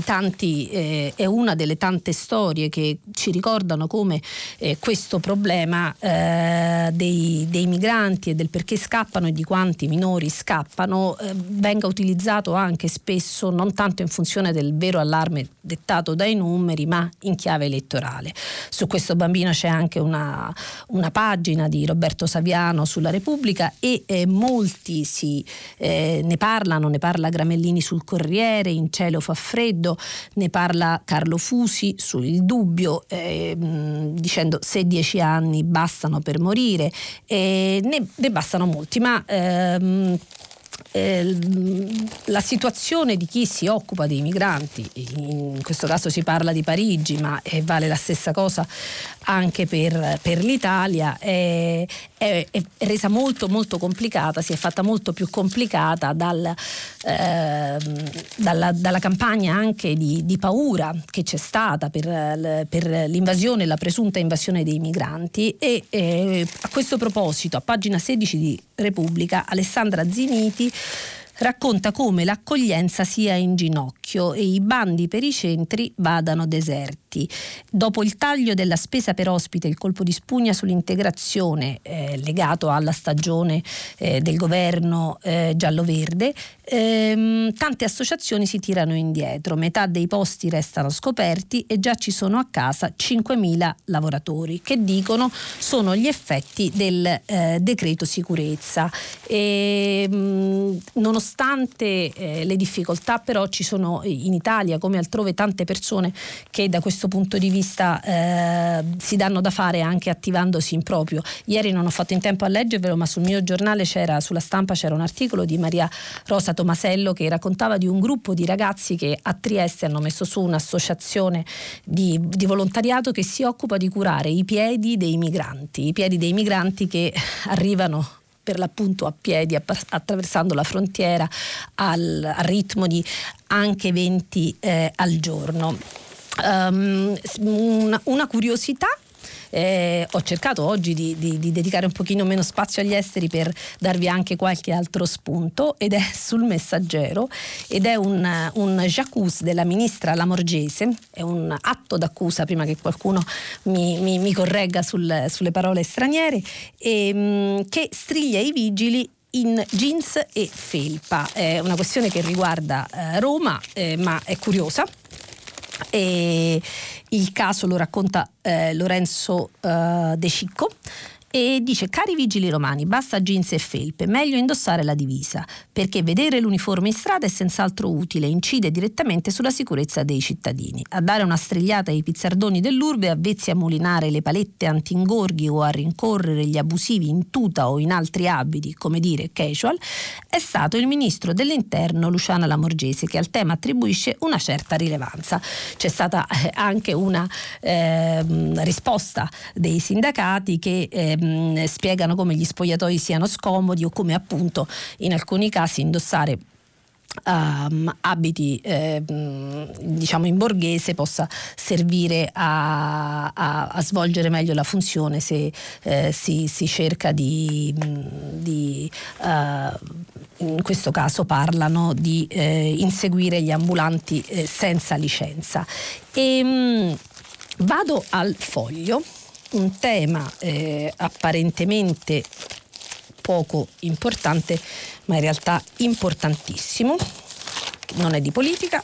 tanti, eh, è, una delle tante storie che ci ricordano come eh, questo problema eh, dei, dei, migranti e del perché scappano e di quanti minori scappano eh, venga utilizzato anche spesso non tanto in funzione del vero allarme dettato dai numeri ma in chiave elettorale. Su questo bambino c'è anche una, una pagina di Roberto Saviano sulla Repubblica e eh, molti si, eh, ne parlano, ne parla Gramellini sul Corriere Corriere, In cielo fa freddo, ne parla Carlo Fusi su Il dubbio, eh, dicendo se dieci anni bastano per morire, eh, ne, ne, bastano molti, ma ehm, eh, la situazione di chi si occupa dei migranti, in questo caso si parla di Parigi, ma eh, vale la stessa cosa anche per, per l'Italia, è, è, è, resa molto molto complicata, si è fatta molto più complicata dal, eh, dalla, dalla, campagna anche di, di, paura che c'è stata per, per, l'invasione, la presunta invasione dei migranti e eh, a questo proposito a pagina 16 di Repubblica Alessandra Ziniti racconta come l'accoglienza sia in ginocchio e i bandi per i centri vadano deserti effetti. Dopo il taglio della spesa per ospite, il colpo di spugna sull'integrazione eh, legato alla stagione eh, del governo eh, giallo-verde, ehm, tante associazioni si tirano indietro, metà dei posti restano scoperti e già ci sono a casa 5.000 lavoratori che dicono sono gli effetti del eh, decreto sicurezza. E, mh, mm, nonostante eh, le difficoltà però ci sono in Italia come altrove tante persone che da questo punto di vista eh, si danno da fare anche attivandosi in proprio. Ieri non ho fatto in tempo a leggervelo ma sul mio giornale c'era, sulla stampa c'era un articolo di Maria Rosa Tomasello che raccontava di un gruppo di ragazzi che a Trieste hanno messo su un'associazione di, di volontariato che si occupa di curare i piedi dei migranti, i piedi dei migranti che arrivano per l'appunto a piedi attraversando la frontiera al, al ritmo di anche 20 eh, al giorno. Um, una, una curiosità eh, ho cercato oggi di, di, di, dedicare un pochino meno spazio agli esteri per darvi anche qualche altro spunto ed è sul messaggero ed è un, un jacuzzi della ministra Lamorgese, è un atto d'accusa prima che qualcuno mi, mi, mi corregga sul, sulle parole straniere, e, ehm, mh, che striglia i vigili in jeans e felpa. È una questione che riguarda eh, Roma, eh, ma è curiosa e il caso lo racconta eh, Lorenzo eh, De Cicco e dice cari vigili romani basta jeans e felpe meglio indossare la divisa perché vedere l'uniforme in strada è senz'altro utile incide direttamente sulla sicurezza dei cittadini. A dare una strigliata ai pizzardoni dell'urbe avvezzi a mulinare le palette antingorghi o a rincorrere gli abusivi in tuta o in altri abiti come dire casual è stato il ministro dell'interno Luciana Lamorgese che al tema attribuisce una certa rilevanza. C'è stata eh, anche una eh, risposta dei sindacati che eh, ehm, spiegano come gli spogliatoi siano scomodi o come appunto in alcuni casi indossare Um, abiti eh, diciamo in borghese possa servire a, a, a, svolgere meglio la funzione se eh, si, si, cerca di, di uh, in questo caso parlano di eh, inseguire gli ambulanti eh, senza licenza. E, mh, vado al foglio un tema eh, apparentemente poco importante, ma in realtà importantissimo. Non è di politica,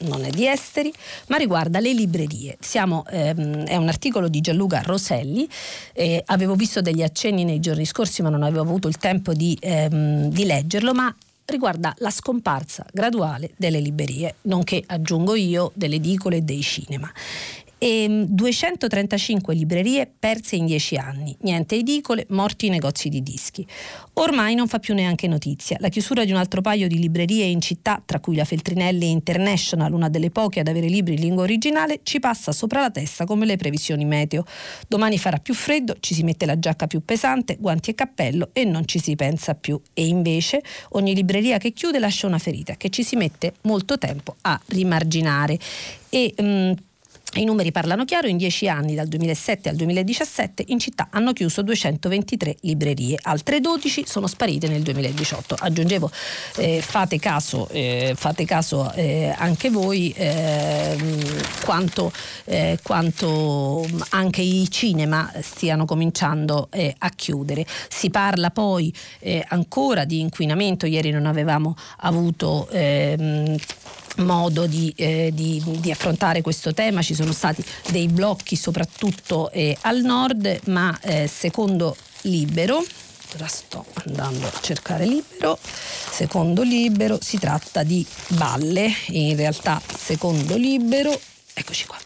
non è di esteri, ma riguarda le librerie. Siamo, ehm, è un articolo di Gianluca Roselli, eh, avevo visto degli accenni nei giorni scorsi, ma non avevo avuto il tempo di, ehm, di leggerlo, ma riguarda la scomparsa graduale delle librerie, nonché, aggiungo io, delle edicole e dei cinema e 235 librerie perse in 10 anni, niente edicole, morti i negozi di dischi. Ormai non fa più neanche notizia. La chiusura di un altro paio di librerie in città, tra cui la Feltrinelli International, una delle poche ad avere libri in lingua originale, ci passa sopra la testa come le previsioni meteo. Domani farà più freddo, ci si mette la giacca più pesante, guanti e cappello e non ci si pensa più. E invece ogni libreria che chiude lascia una ferita che ci si mette molto tempo a rimarginare. E, mh, mm, i numeri parlano chiaro, in dieci anni, dal 2007 al 2017, in città hanno chiuso 223 librerie, altre 12 sono sparite nel 2018. Aggiungevo, eh, fate caso, eh, fate caso eh, anche voi ehm, quanto, eh, quanto, anche i cinema stiano cominciando eh, a chiudere. Si parla poi eh, ancora di inquinamento, ieri non avevamo avuto ehm, modo di, eh, di, di, affrontare questo tema, ci sono stati dei blocchi soprattutto eh, al nord, ma eh, secondo Libero, la sto andando a cercare Libero, secondo Libero si tratta di balle, in realtà secondo Libero, eccoci qua.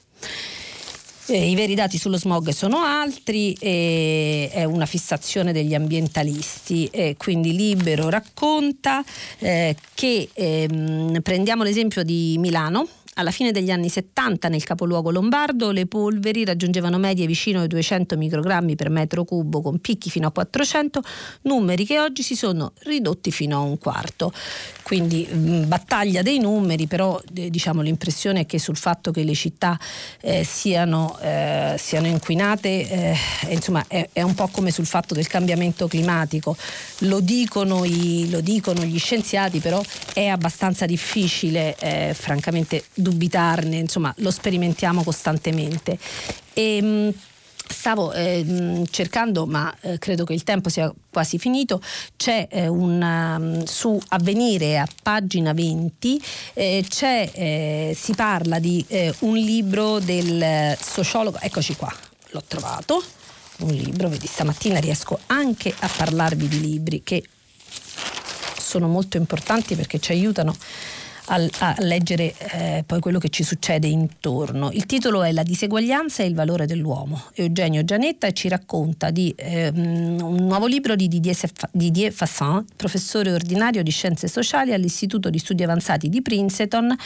Eh, I veri dati sullo smog sono altri, eh, è una fissazione degli ambientalisti, eh, quindi Libero racconta eh, che ehm, prendiamo l'esempio di Milano alla fine degli anni 70 nel capoluogo lombardo le polveri raggiungevano medie vicino ai 200 microgrammi per metro cubo con picchi fino a 400, numeri che oggi si sono ridotti fino a un quarto. Quindi mh, battaglia dei numeri, però eh, diciamo, l'impressione è che sul fatto che le città eh, siano, eh, siano, inquinate eh, insomma, è, è, un po' come sul fatto del cambiamento climatico. Lo dicono, i, lo dicono gli scienziati, però è abbastanza difficile, eh, francamente, dubitarne, insomma lo sperimentiamo costantemente. E, ehm, Stavo eh, cercando, ma eh, credo che il tempo sia quasi finito, c'è eh, un, um, su Avvenire a pagina 20, eh, eh, si parla di eh, un libro del sociologo, eccoci qua, l'ho trovato, un libro, vedi stamattina riesco anche a parlarvi di libri che sono molto importanti perché ci aiutano a, a leggere eh, poi quello che ci succede intorno. Il titolo è La diseguaglianza e il valore dell'uomo. Eugenio Gianetta ci racconta di ehm, un nuovo libro di Didier, Didier Fassin, professore ordinario di scienze sociali all'Istituto di Studi Avanzati di Princeton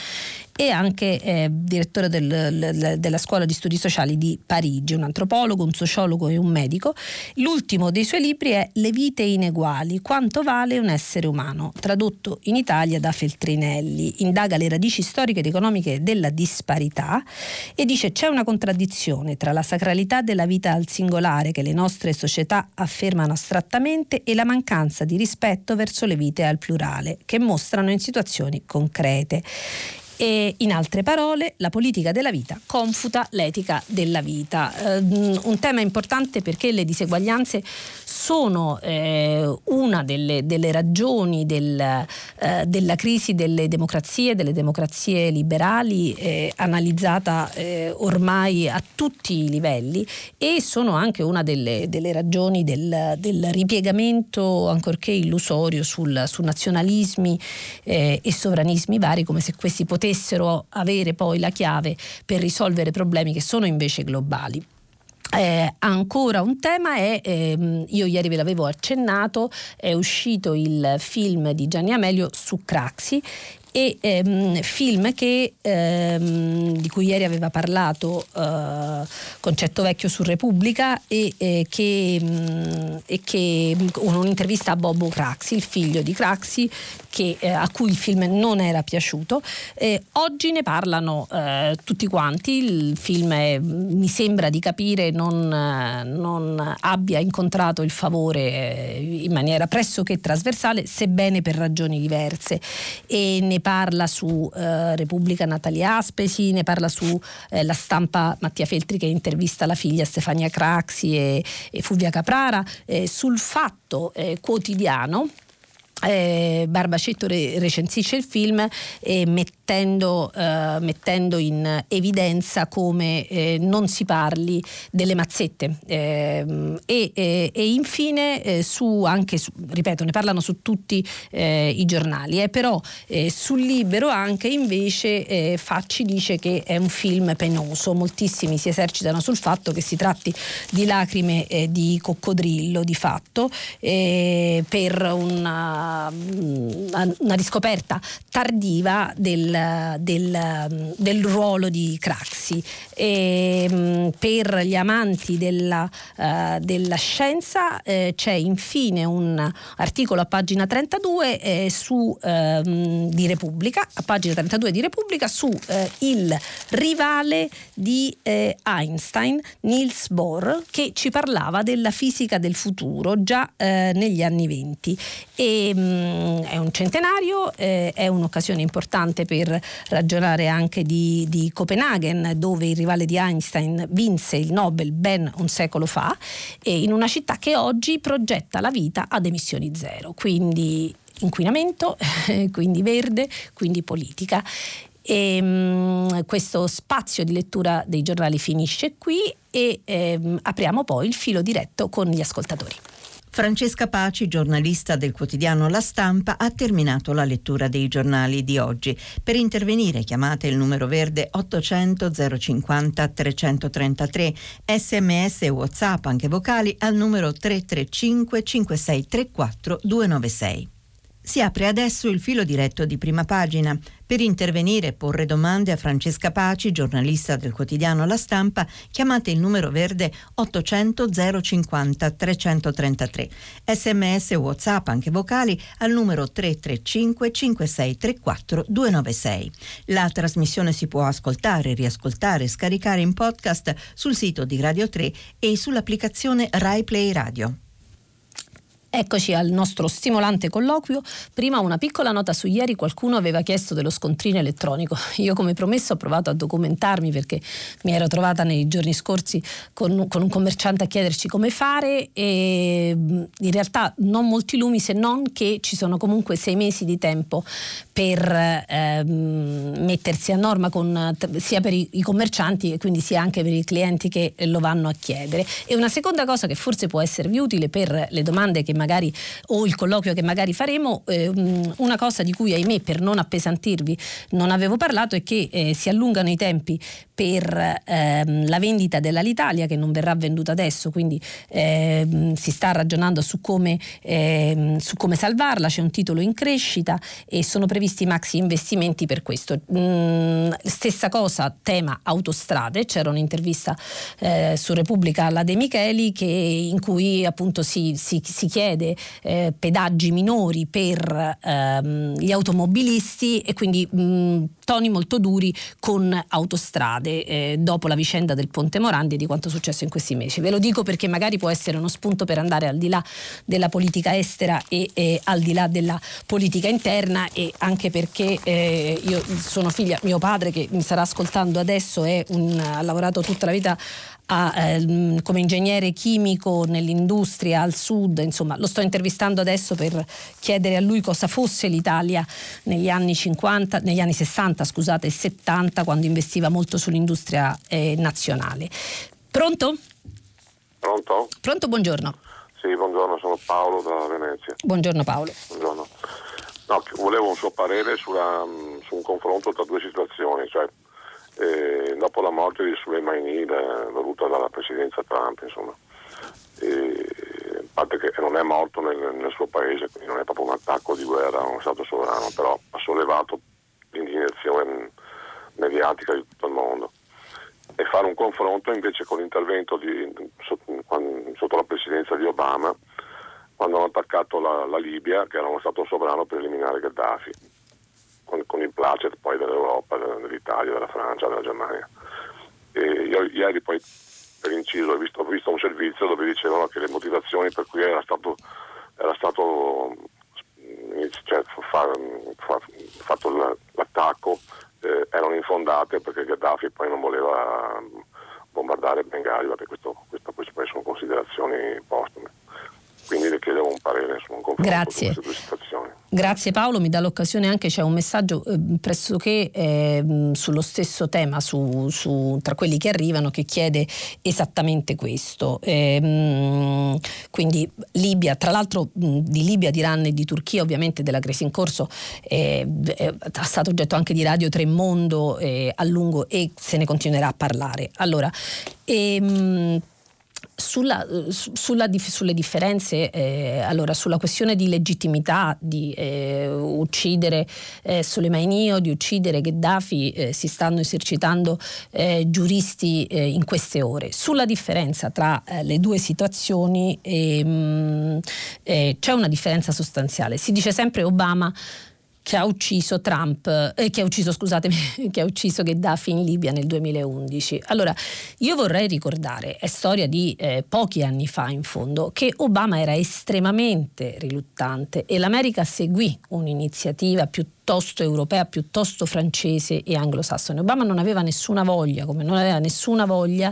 e anche eh, direttore del, della scuola di studi sociali di Parigi, un antropologo, un sociologo e un medico. L'ultimo dei suoi libri è Le vite ineguali, quanto vale un essere umano, tradotto in Italia da Feltrinelli. Indaga le radici storiche ed economiche della disparità e dice c'è una contraddizione tra la sacralità della vita al singolare che le nostre società affermano astrattamente e la mancanza di rispetto verso le vite al plurale, che mostrano in situazioni concrete. E in altre parole, la politica della vita confuta l'etica della vita. Eh, un tema importante perché le diseguaglianze sono eh, una delle, delle ragioni del, eh, della crisi delle democrazie, delle democrazie liberali, eh, analizzata eh, ormai a tutti i livelli e sono anche una delle, delle ragioni del, del, ripiegamento, ancorché illusorio, sul, su nazionalismi eh, e sovranismi vari, come se questi potessero potessero avere poi la chiave per risolvere problemi che sono invece globali. Eh, ancora un tema è, ehm, io ieri ve l'avevo accennato, è uscito il film di Gianni Amelio su Craxi e ehm, film che, ehm, di cui ieri aveva parlato eh, Concetto Vecchio su Repubblica e, eh, che, mh, mm, e che un'intervista a Bobo Craxi, il figlio di Craxi, che, eh, a cui il film non era piaciuto. oggi ne parlano eh, tutti quanti, il film è, mi sembra di capire non, non abbia incontrato il favore eh, in maniera pressoché trasversale, sebbene per ragioni diverse. E ne parla su eh, Repubblica Natalia Aspesi, ne parla su eh, La Stampa Mattia Feltri che intervista la figlia Stefania Craxi e, e Fulvia Caprara, eh, sul fatto eh, quotidiano eh, Barbacetto re- recensisce il film eh, mettendo, eh, mettendo, in evidenza come eh, non si parli delle mazzette. Ehm, e, e, infine eh, su anche su, ripeto ne parlano su tutti eh, i giornali però sul libero anche invece Facci dice che è un film penoso. Moltissimi si esercitano sul fatto che si tratti di lacrime di coccodrillo di fatto per una, una riscoperta tardiva del, del, del, ruolo di Craxi. E, mm, per gli amanti della, uh, della scienza eh, c'è infine un articolo a pagina 32 eh, su, eh, di Repubblica, a pagina 32 di Repubblica su eh, il rivale di eh, Einstein, Niels Bohr, che ci parlava della fisica del futuro già negli anni 20. E, Mm, è un centenario, è un'occasione importante per ragionare anche di, di, Copenaghen, dove il rivale di Einstein vinse il Nobel ben un secolo fa, e in una città che oggi progetta la vita ad emissioni zero, quindi inquinamento, quindi verde, quindi politica. E, um, questo spazio di lettura dei giornali finisce qui e um, apriamo poi il filo diretto con gli ascoltatori. Francesca Paci, giornalista del quotidiano La Stampa, ha terminato la lettura dei giornali di oggi. Per intervenire chiamate il numero verde 800 050 333, sms e whatsapp anche vocali al numero 335 5634 296. Si apre adesso il filo diretto di prima pagina. Per intervenire e porre domande a Francesca Paci, giornalista del quotidiano La Stampa, chiamate il numero verde 800 050 333. Sms e WhatsApp anche vocali al numero 335 5634 296. La trasmissione si può ascoltare, riascoltare e scaricare in podcast sul sito di Radio 3 e sull'applicazione Rai Play Radio. Eccoci al nostro stimolante colloquio. Prima una piccola nota su ieri, qualcuno aveva chiesto dello scontrino elettronico. Io come promesso ho provato a documentarmi perché mi ero trovata nei giorni scorsi con, con un commerciante a chiederci come fare e in realtà non molti lumi se non che ci sono comunque sei mesi di tempo per ehm, mettersi a norma con, sia per i, i commercianti e quindi sia anche per i clienti che lo vanno a chiedere. E una seconda cosa che forse può esservi utile per le domande che magari magari, o il colloquio che magari faremo, eh, una cosa di cui ahimè per non appesantirvi non avevo parlato è che eh, si allungano i tempi per ehm, la vendita dell'Alitalia che non verrà venduta adesso, quindi ehm, si sta ragionando su come, ehm, su come, salvarla, c'è un titolo in crescita e sono previsti maxi investimenti per questo. Mm, stessa cosa, tema autostrade, c'era un'intervista eh, su Repubblica alla De Micheli che, in cui appunto si, si, si chiede eh, pedaggi minori per ehm, gli automobilisti e quindi mh, mm, toni molto duri con autostrade eh, dopo la vicenda del Ponte Morandi e di quanto è successo in questi mesi. Ve lo dico perché magari può essere uno spunto per andare al di là della politica estera e, e al di là della politica interna e anche perché eh, io sono figlia, mio padre che mi starà ascoltando adesso un, ha lavorato tutta la vita a, ehm, come ingegnere chimico nell'industria al sud, insomma lo sto intervistando adesso per chiedere a lui cosa fosse l'Italia negli anni 50, negli anni 60 scusate, e 70 quando investiva molto sull'industria eh, nazionale. Pronto? Pronto? Pronto, buongiorno. Sì, buongiorno, sono Paolo da Venezia. Buongiorno Paolo. Buongiorno. No, volevo un suo parere sulla, su un confronto tra due situazioni, cioè eh, dopo la morte di Soleimani voluta dalla presidenza Trump, insomma. E, a parte che non è morto nel, nel, suo paese, quindi non è proprio un attacco di guerra a uno Stato sovrano, però ha sollevato l'indignazione mediatica di tutto il mondo. E fare un confronto invece con l'intervento di, sotto la presidenza di Obama, quando hanno attaccato la, la Libia, che era uno Stato sovrano per eliminare Gheddafi con, con il placet poi dell'Europa, dell'Italia, della Francia, della Germania. E io ieri poi per inciso ho visto, ho visto, un servizio dove dicevano che le motivazioni per cui era stato, era stato cioè, fa, fa, fatto l'attacco eh, erano infondate perché Gheddafi poi non voleva bombardare Benghazi, perché questo, questo, questo poi sono considerazioni postume. Quindi le chiedevo un parere su un confronto Grazie. Grazie Paolo, mi dà l'occasione anche, c'è un messaggio eh, pressoché eh, sullo stesso tema su, su, tra quelli che arrivano che chiede esattamente questo. Eh, quindi Libia, tra l'altro mh, di Libia, di Iran e di Turchia ovviamente della crisi in corso è stato oggetto anche di Radio Tremondo eh, a lungo e se ne continuerà a parlare. Allora, ehm, sulla, sulla, sulle differenze, eh, allora sulla questione di legittimità di eh, uccidere eh, Soleimani o di uccidere Gheddafi eh, si stanno esercitando eh, giuristi eh, in queste ore. Sulla differenza tra le due situazioni ehm, c'è una differenza sostanziale. Si dice sempre Obama che ha ucciso Trump, eh, che ha ucciso, scusatemi, che ha ucciso Gheddafi in Libia nel 2011. Allora, io vorrei ricordare, è storia di eh, pochi anni fa in fondo, che Obama era estremamente riluttante e l'America seguì un'iniziativa più piuttosto europea, piuttosto francese e anglosassone. Obama non aveva nessuna voglia, come non aveva nessuna voglia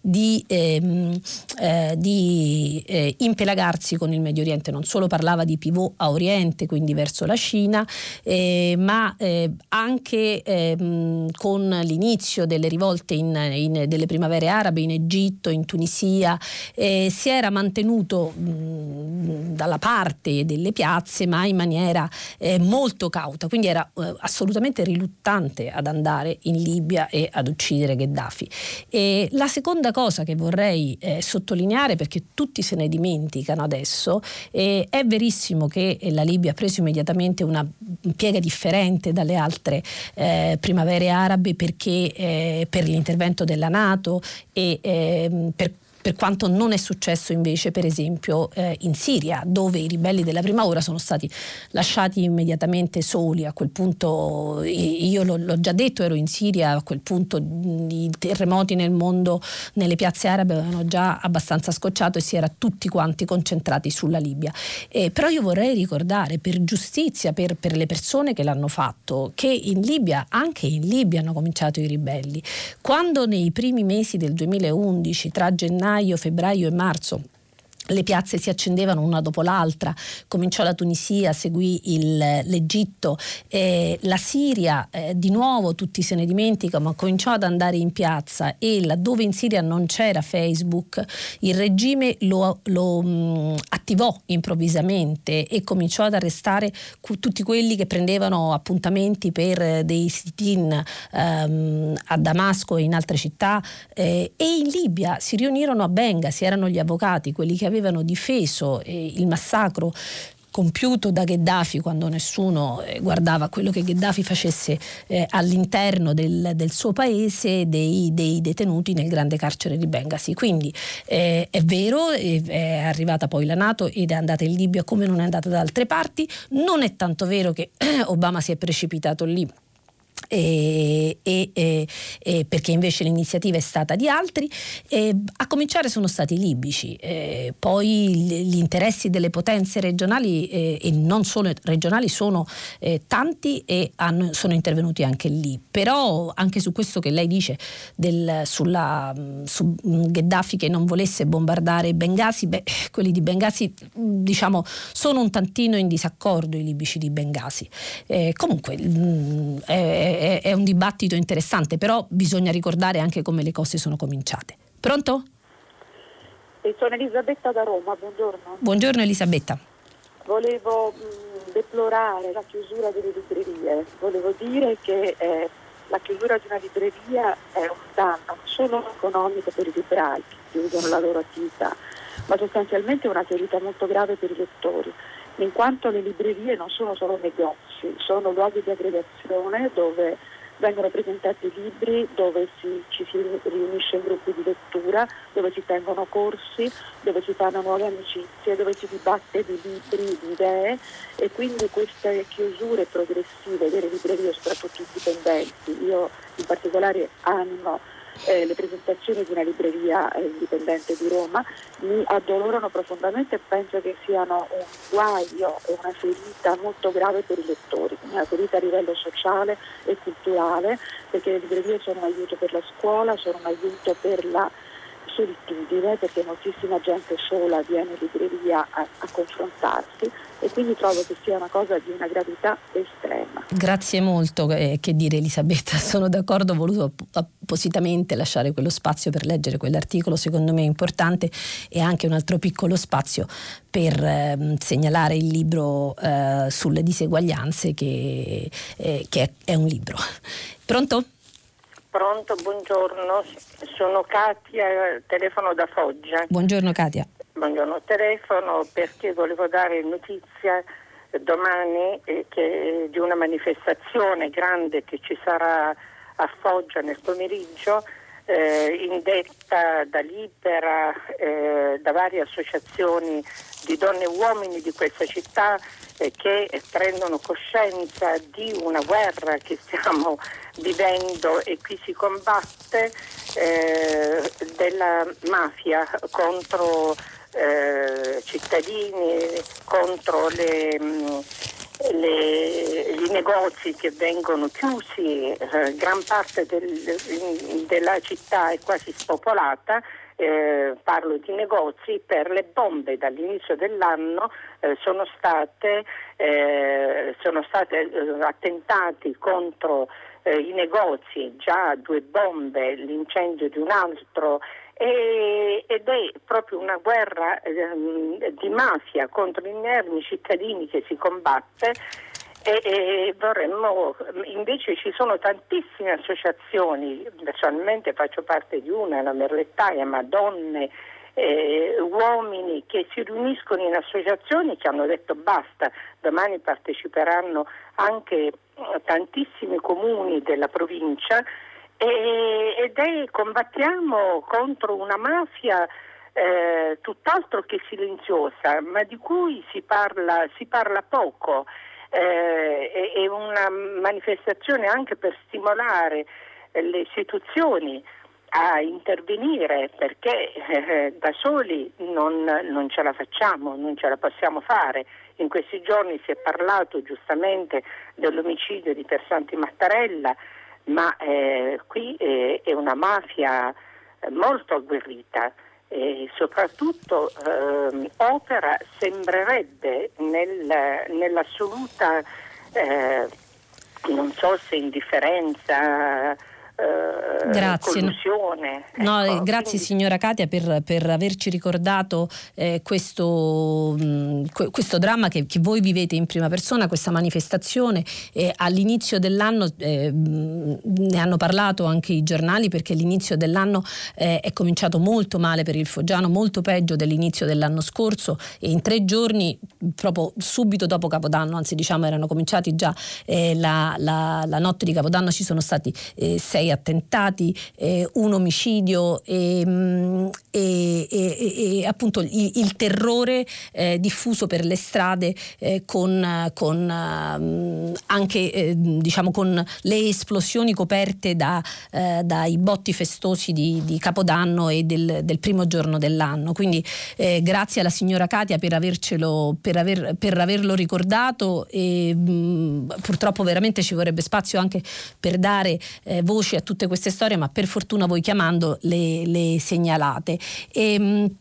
di, ehm, eh, di eh, impelagarsi con il Medio Oriente, non solo parlava di pivot a Oriente, quindi verso la Cina, eh, ma eh, anche ehm, con l'inizio delle rivolte in, in, delle primavere arabe in Egitto, in Tunisia, eh, si era mantenuto mh, dalla parte delle piazze, ma in maniera eh, molto cauta quindi era eh, assolutamente riluttante ad andare in Libia e ad uccidere Gheddafi. E la seconda cosa che vorrei eh, sottolineare, perché tutti se ne dimenticano adesso, eh, è verissimo che la Libia ha preso immediatamente una piega differente dalle altre eh, primavere arabe perché eh, per l'intervento della Nato e ehm, per per quanto non è successo invece per esempio eh, in Siria dove i ribelli della prima ora sono stati lasciati immediatamente soli. A quel punto, io l'ho, l'ho già detto, ero in Siria, a quel punto i terremoti nel mondo, nelle piazze arabe avevano già abbastanza scocciato e si era tutti quanti concentrati sulla Libia. Eh, però io vorrei ricordare per giustizia, per, per le persone che l'hanno fatto, che in Libia, anche in Libia hanno cominciato i ribelli. Quando nei primi mesi del 2011, tra gennaio, febbraio e marzo, le piazze si accendevano una dopo l'altra, cominciò la Tunisia, seguì il, l'Egitto, eh, la Siria eh, di nuovo tutti se ne dimenticano, ma cominciò ad andare in piazza. E laddove in Siria non c'era Facebook, il regime lo, lo mh, mm, attivò improvvisamente e cominciò ad arrestare cu- tutti quelli che prendevano appuntamenti per dei sit-in ehm, a Damasco e in altre città eh, e in Libia si riunirono a Bengasi, erano gli avvocati, quelli che avevano difeso eh, il massacro compiuto da Gheddafi quando nessuno eh, guardava quello che Gheddafi facesse eh, all'interno del, del, suo paese dei, dei, detenuti nel grande carcere di Bengasi. Quindi eh, è vero, è arrivata poi la Nato ed è andata in Libia come non è andata da altre parti, non è tanto vero che Obama si è precipitato lì e, e, e, perché invece l'iniziativa è stata di altri. a cominciare sono stati i libici, poi gli interessi delle potenze regionali e non solo regionali sono tanti e hanno, sono intervenuti anche lì. Però anche su questo che lei dice del, sulla, su Gheddafi che non volesse bombardare Bengasi, beh, quelli di Bengasi diciamo sono un tantino in disaccordo i libici di Bengasi. Comunque mh, è, è, è un dibattito interessante, però bisogna ricordare anche come le cose sono cominciate. Pronto? sono Elisabetta da Roma, buongiorno. Buongiorno Elisabetta. Volevo mh, deplorare la chiusura delle librerie, volevo dire che eh, la chiusura di una libreria è un danno non solo economico per i librai che chiudono la loro attività, ma sostanzialmente una ferita molto grave per i lettori in quanto le librerie non sono solo negozi, sono luoghi di aggregazione dove vengono presentati libri, dove si, ci si riunisce in gruppi di lettura, dove si tengono corsi, dove si fanno nuove amicizie, dove si dibatte di libri, di idee. E quindi queste chiusure progressive delle librerie, soprattutto indipendenti, io in particolare anno eh, le presentazioni di una libreria eh, indipendente di Roma mi addolorano profondamente e penso che siano un guaio e una ferita molto grave per i lettori, una ferita a livello sociale e culturale, perché le librerie sono un aiuto per la scuola, sono un aiuto per la solitudine perché moltissima gente sola viene in libreria a, a, confrontarsi e quindi trovo che sia una cosa di una gravità estrema. Grazie molto, eh, che dire Elisabetta, sono d'accordo, ho voluto appositamente lasciare quello spazio per leggere quell'articolo secondo me importante e anche un altro piccolo spazio per eh, segnalare il libro eh, sulle diseguaglianze che, eh, che è, è un libro. Pronto? Pronto, buongiorno, sono Katia, telefono da Foggia. Buongiorno Katia. Buongiorno, telefono perché volevo dare notizia domani eh, che, di una manifestazione grande che ci sarà a Foggia nel pomeriggio, eh, indetta da Libera, eh, da varie associazioni di donne e uomini di questa città eh, che prendono coscienza di una guerra che stiamo vivendo e qui si combatte eh, della mafia contro eh, cittadini, contro le, mm, le, i negozi che vengono chiusi, eh, gran parte del, della città è quasi spopolata eh, parlo di negozi, per le bombe dall'inizio dell'anno eh, sono state, eh, sono state eh, attentati contro eh, i negozi, già due bombe, l'incendio di un altro e, ed è proprio una guerra ehm, di mafia contro gli inermi cittadini che si combatte e, e, vorremmo, invece ci sono tantissime associazioni, personalmente faccio parte di una, la Merlettaia, ma donne, eh, uomini che si riuniscono in associazioni che hanno detto basta, domani parteciperanno anche eh, tantissimi comuni della provincia e, ed è combattiamo contro una mafia eh, tutt'altro che silenziosa, ma di cui si parla, si parla poco. Eh, è una manifestazione anche per stimolare le istituzioni a intervenire perché eh, da soli non, non, ce la facciamo, non ce la possiamo fare. In questi giorni si è parlato giustamente dell'omicidio di Persanti Mattarella, ma eh, qui eh, è una mafia molto agguerrita e soprattutto eh, opera sembrerebbe nel, nell'assoluta, eh, non so se indifferenza, eh, grazie. collusione. No, ecco, grazie quindi... signora Katia per, per averci ricordato eh, questo, mh, mm, questo, dramma che, che, voi vivete in prima persona, questa manifestazione. Eh, all'inizio dell'anno eh, ne hanno parlato anche i giornali perché l'inizio dell'anno eh, è cominciato molto male per il Foggiano, molto peggio dell'inizio dell'anno scorso e in tre giorni, proprio subito dopo Capodanno, anzi diciamo erano cominciati già eh, la, la, la, notte di Capodanno, ci sono stati sei attentati, eh, un omicidio e, mm, e, e, e appunto il, il terrore eh, diffuso per le strade eh, con, con um, anche eh, diciamo con le esplosioni coperte da, eh, dai botti festosi di, di Capodanno e del, del, primo giorno dell'anno. Quindi eh, grazie alla signora Katia per, avercelo, per, aver, per averlo ricordato e mh, mm, purtroppo veramente ci vorrebbe spazio anche per dare voce a tutte queste storie, ma per fortuna voi chiamando le, le segnalate. E, ehm,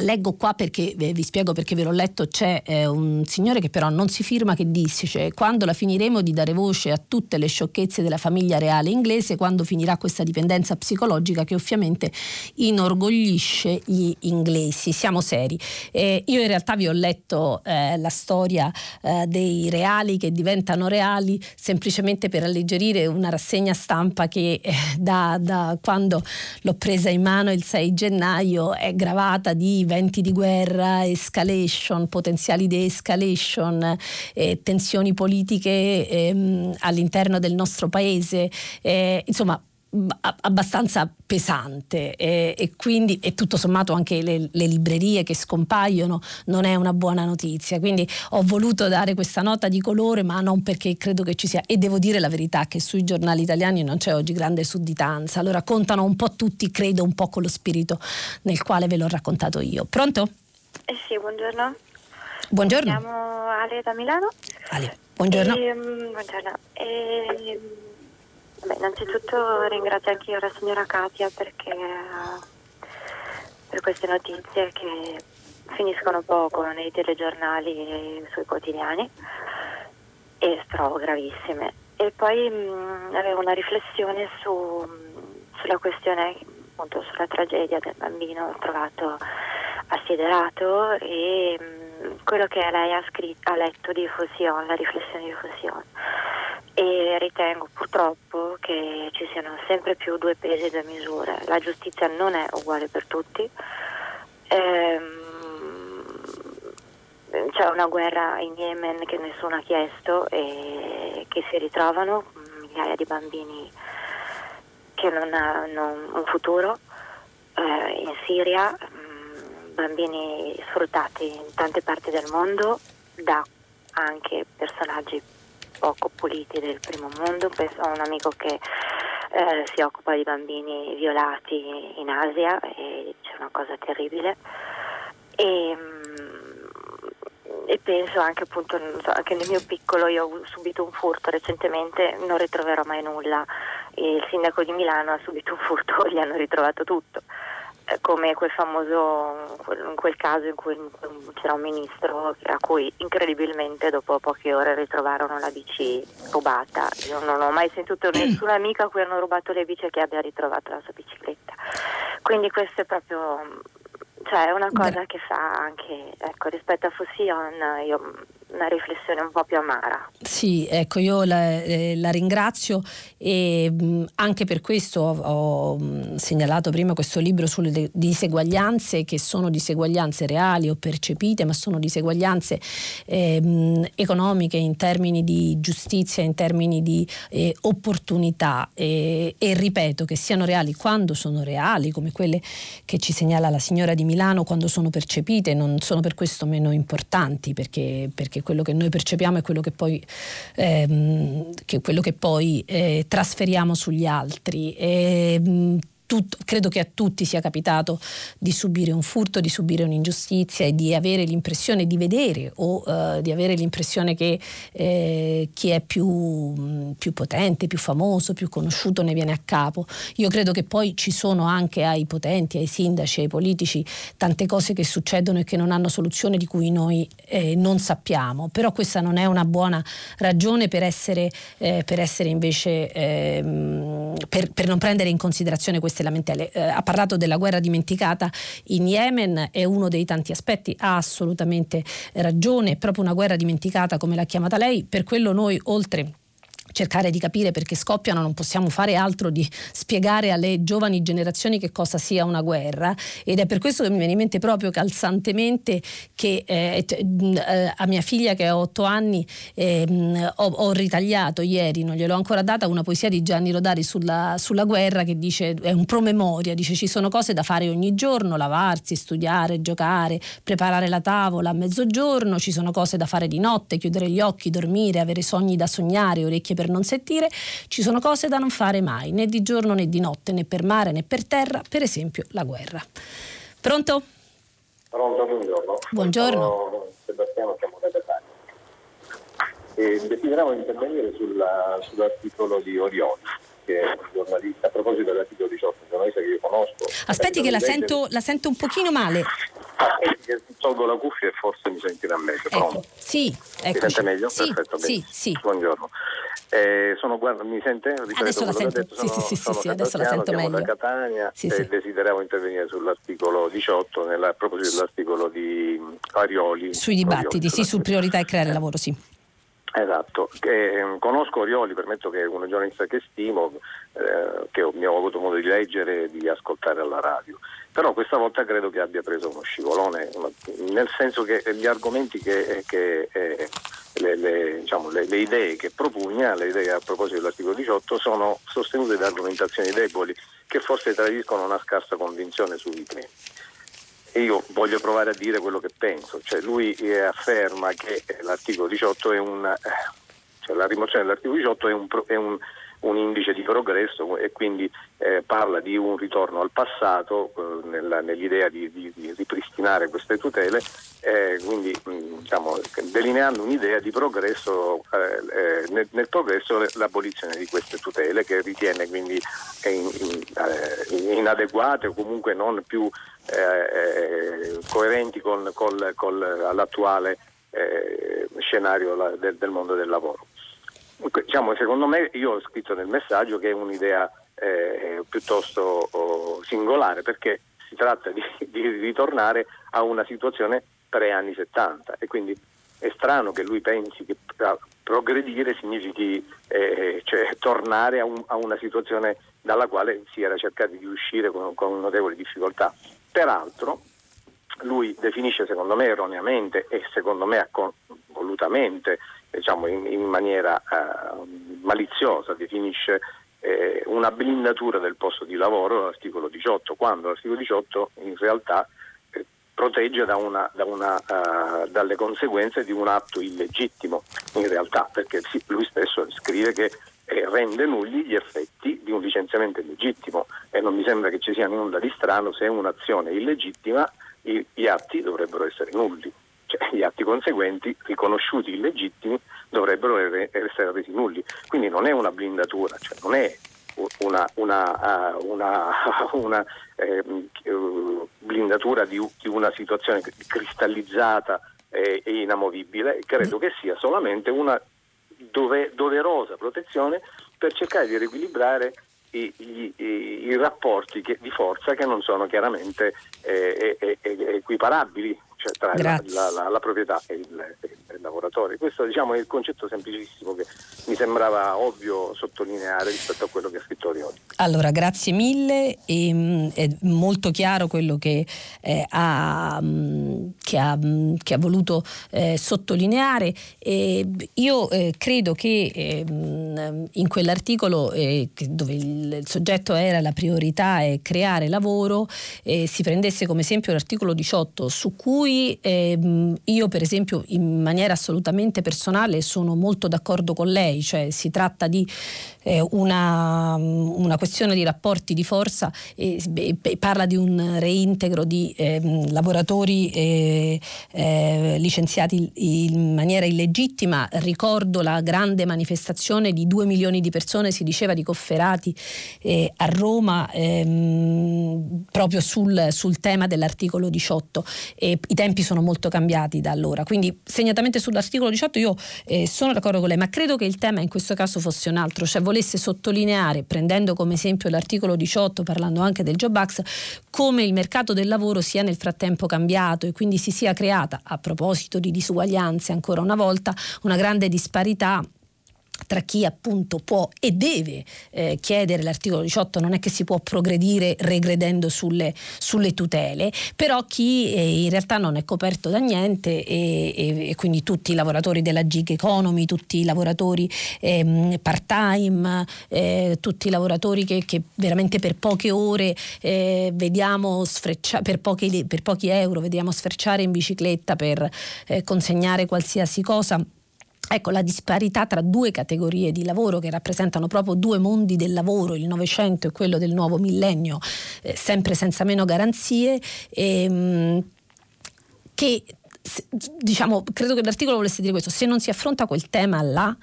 Leggo qua perché vi spiego perché ve l'ho letto, c'è eh, un signore che però non si firma che dice quando la finiremo di dare voce a tutte le sciocchezze della famiglia reale inglese, quando finirà questa dipendenza psicologica che ovviamente inorgoglisce gli inglesi. Siamo seri. Eh, io in realtà vi ho letto eh, la storia eh, dei reali che diventano reali semplicemente per alleggerire una rassegna stampa che eh, da, da quando l'ho presa in mano il 6 gennaio è gravata di venti di guerra, escalation, potenziali di escalation, eh, tensioni politiche ehm, all'interno del nostro paese, eh, insomma abbastanza pesante e, e, quindi e tutto sommato anche le, le, librerie che scompaiono non è una buona notizia. Quindi ho voluto dare questa nota di colore ma non perché credo che ci sia e devo dire la verità che sui giornali italiani non c'è oggi grande sudditanza. Allora contano un po' tutti credo un po' con lo spirito nel quale ve l'ho raccontato io. Pronto? Eh sì buongiorno. Buongiorno. Mi chiamo Ale da Milano. Ale buongiorno. E, um, buongiorno. E, Beh, innanzitutto ringrazio anche io la signora Katia perché per queste notizie che finiscono poco nei telegiornali e sui quotidiani e trovo gravissime. E poi mh, avevo una riflessione su, sulla questione, appunto sulla tragedia del bambino trovato assiderato e mh, quello che lei ha, scritto, ha letto di Fusion, la riflessione di Fusion e ritengo purtroppo che ci siano sempre più due pesi e due misure. La giustizia non è uguale per tutti. Ehm, c'è una guerra in Yemen che nessuno ha chiesto e che si ritrovano migliaia di bambini che non hanno un futuro eh, in Siria, mh, bambini sfruttati in tante parti del mondo da anche personaggi poco puliti del primo mondo, penso a un amico che eh, si occupa di bambini violati in Asia e c'è una cosa terribile. E, mm, e penso anche appunto anche nel mio piccolo io ho subito un furto recentemente non ritroverò mai nulla. Il sindaco di Milano ha subito un furto gli hanno ritrovato tutto come quel famoso, in quel caso in cui c'era un ministro a cui incredibilmente dopo poche ore ritrovarono la bici rubata. Io non ho mai sentito nessuna amica a cui hanno rubato le bici che abbia ritrovato la sua bicicletta. Quindi questo è proprio, cioè è una cosa che fa anche, ecco, rispetto a Fusion io una riflessione un po' più amara. Sì, ecco, io la, eh, la ringrazio e anche per questo ho, ho segnalato prima questo libro sulle diseguaglianze che sono diseguaglianze reali o percepite, ma sono diseguaglianze eh, economiche in termini di giustizia, in termini di eh, opportunità e, e ripeto che siano reali quando sono reali, come quelle che ci segnala la signora di Milano, quando sono percepite, non sono per questo meno importanti perché, perché quello che noi percepiamo è quello che poi, ehm, che quello che poi eh, trasferiamo sugli altri. E, ehm, Tut, credo che a tutti sia capitato di subire un furto, di subire un'ingiustizia e di avere l'impressione di vedere o uh, di avere l'impressione che eh, chi è più, più, potente, più famoso, più conosciuto ne viene a capo. Io credo che poi ci sono anche ai potenti, ai sindaci, ai politici tante cose che succedono e che non hanno soluzione di cui noi eh, non sappiamo, però questa non è una buona ragione per essere, eh, per essere invece, ehm, per, per non prendere in considerazione queste queste lamentele. Eh, ha parlato della guerra dimenticata in Yemen, è uno dei tanti aspetti, ha assolutamente ragione, è proprio una guerra dimenticata come l'ha chiamata lei, per quello noi oltre cercare di capire perché scoppiano, non possiamo fare altro di spiegare alle giovani generazioni che cosa sia una guerra. Ed è per questo che mi viene in mente proprio calzantemente che eh, eh, a mia figlia che ha otto anni eh, ho, ho, ritagliato ieri, non gliel'ho ancora data, una poesia di Gianni Rodari sulla, sulla guerra che dice, è un promemoria, dice ci sono cose da fare ogni giorno, lavarsi, studiare, giocare, preparare la tavola a mezzogiorno, ci sono cose da fare di notte, chiudere gli occhi, dormire, avere sogni da sognare, orecchie per non sentire, ci sono cose da non fare mai, né di giorno né di notte, né per mare né per terra, per esempio la guerra. Pronto? Pronto, buongiorno. Buongiorno. Sono Sebastiano, chiamo da Catania. E desideravo intervenire sulla, sull'articolo di Orioli, che è un giornalista, a proposito dell'articolo 18, un giornalista che io conosco. Aspetti che la sento, la sento un pochino male. Tolgo la cuffia e forse mi sentirà meglio. Ecco, sì, ecco. Mi sente meglio? Sì, Perfetto, sì, sì. Buongiorno. Eh, sono, guarda, mi sente? Ripeto, adesso la sento, detto, sono, sì, sì, sì, sì adesso la sento meglio. da Catania sì, e sì. desideravo intervenire sull'articolo 18, nella, a proposito dell'articolo di Arioli. Sui dibattiti, Arioli, sì, su priorità e creare lavoro, sì. Esatto, eh, conosco Orioli, permetto che è un giornalista che stimo, eh, che ho, ho avuto modo di leggere e di ascoltare alla radio, però questa volta credo che abbia preso uno scivolone, nel senso che gli argomenti che, che eh, le, le, diciamo, le, le, idee che propugna, le idee a proposito dell'articolo 18, sono sostenute da argomentazioni deboli che forse tradiscono una scarsa convinzione sui temi. E io voglio provare a dire quello che penso, cioè lui eh, afferma che l'articolo 18 è un, eh, cioè la rimozione dell'articolo 18 è un, è un un indice di progresso e quindi eh, parla di un ritorno al passato eh, nella, nell'idea di, di, di, ripristinare queste tutele, eh, quindi mh, diciamo, delineando un'idea di progresso, eh, eh, nel, nel, progresso l'abolizione di queste tutele che ritiene quindi in, in, eh, inadeguate o comunque non più coerenti con, col, col, all'attuale scenario del, del mondo del lavoro diciamo, secondo me io ho scritto nel messaggio che è un'idea eh, piuttosto oh, singolare perché si tratta di, di, ritornare a una situazione pre-anni 70 e quindi è strano che lui pensi che progredire significhi eh, cioè, tornare a, un, a, una situazione dalla quale si era cercato di uscire con, con notevoli difficoltà. Peraltro lui definisce secondo me erroneamente e secondo me volutamente diciamo, in, in, maniera eh, maliziosa maliziosa eh, una blindatura del posto di lavoro l'articolo 18, quando l'articolo 18 in realtà eh, protegge da una, da una, uh, dalle conseguenze di un atto illegittimo, in realtà, perché lui stesso scrive che eh, rende nulli gli effetti di un licenziamento illegittimo. E non mi sembra che ci sia nulla di strano se è un'azione illegittima gli atti dovrebbero essere nulli cioè gli atti conseguenti riconosciuti illegittimi dovrebbero essere resi nulli. Quindi non è una blindatura, cioè non è una, una, una, una eh, blindatura di, di, una situazione cristallizzata e, e, inamovibile, credo che sia solamente una dove, doverosa protezione per cercare di riequilibrare i, i, i, rapporti che, di forza che non sono chiaramente eh, eh, equiparabili cioè tra la, la, la, la, proprietà e il, il, lavoratore. Questo diciamo, è il concetto semplicissimo che mi sembrava ovvio sottolineare rispetto a quello che ha scritto Rioli. Allora, grazie mille, e, ehm, è molto chiaro quello che, eh, ha, mm, che, ha, mm, che ha, voluto eh, sottolineare. E io eh, credo che ehm, in quell'articolo eh, dove il, soggetto era la priorità è creare lavoro, eh, si prendesse come esempio l'articolo 18 su cui cui ehm, io per esempio in maniera assolutamente personale sono molto d'accordo con lei, cioè si tratta di eh, una, una, questione di rapporti di forza e, e parla di un reintegro di eh, lavoratori eh, licenziati in maniera illegittima. Ricordo la grande manifestazione di due milioni di persone, si diceva di Cofferati eh, a Roma ehm, proprio sul, sul, tema dell'articolo 18. E I tempi sono molto cambiati da allora, quindi segnatamente sull'articolo 18 io eh, sono d'accordo con lei, ma credo che il tema in questo caso fosse un altro, cioè volesse sottolineare, prendendo come esempio l'articolo 18, parlando anche del Job Act, come il mercato del lavoro sia nel frattempo cambiato e quindi si sia creata, a proposito di disuguaglianze ancora una volta, una grande disparità tra chi appunto può e deve eh, chiedere l'articolo 18 non è che si può progredire regredendo sulle, sulle tutele però chi eh, in realtà non è coperto da niente e, e, e, quindi tutti i lavoratori della gig economy tutti i lavoratori eh, part time tutti i lavoratori che, che, veramente per poche ore eh, vediamo sfrecciare per, per, pochi euro vediamo sfrecciare in bicicletta per eh, consegnare qualsiasi cosa Ecco la disparità tra due categorie di lavoro che rappresentano proprio due mondi del lavoro, il Novecento e quello del nuovo millennio, eh, sempre senza meno garanzie, ehm, che diciamo, credo che l'articolo volesse dire questo, se non si affronta quel tema là,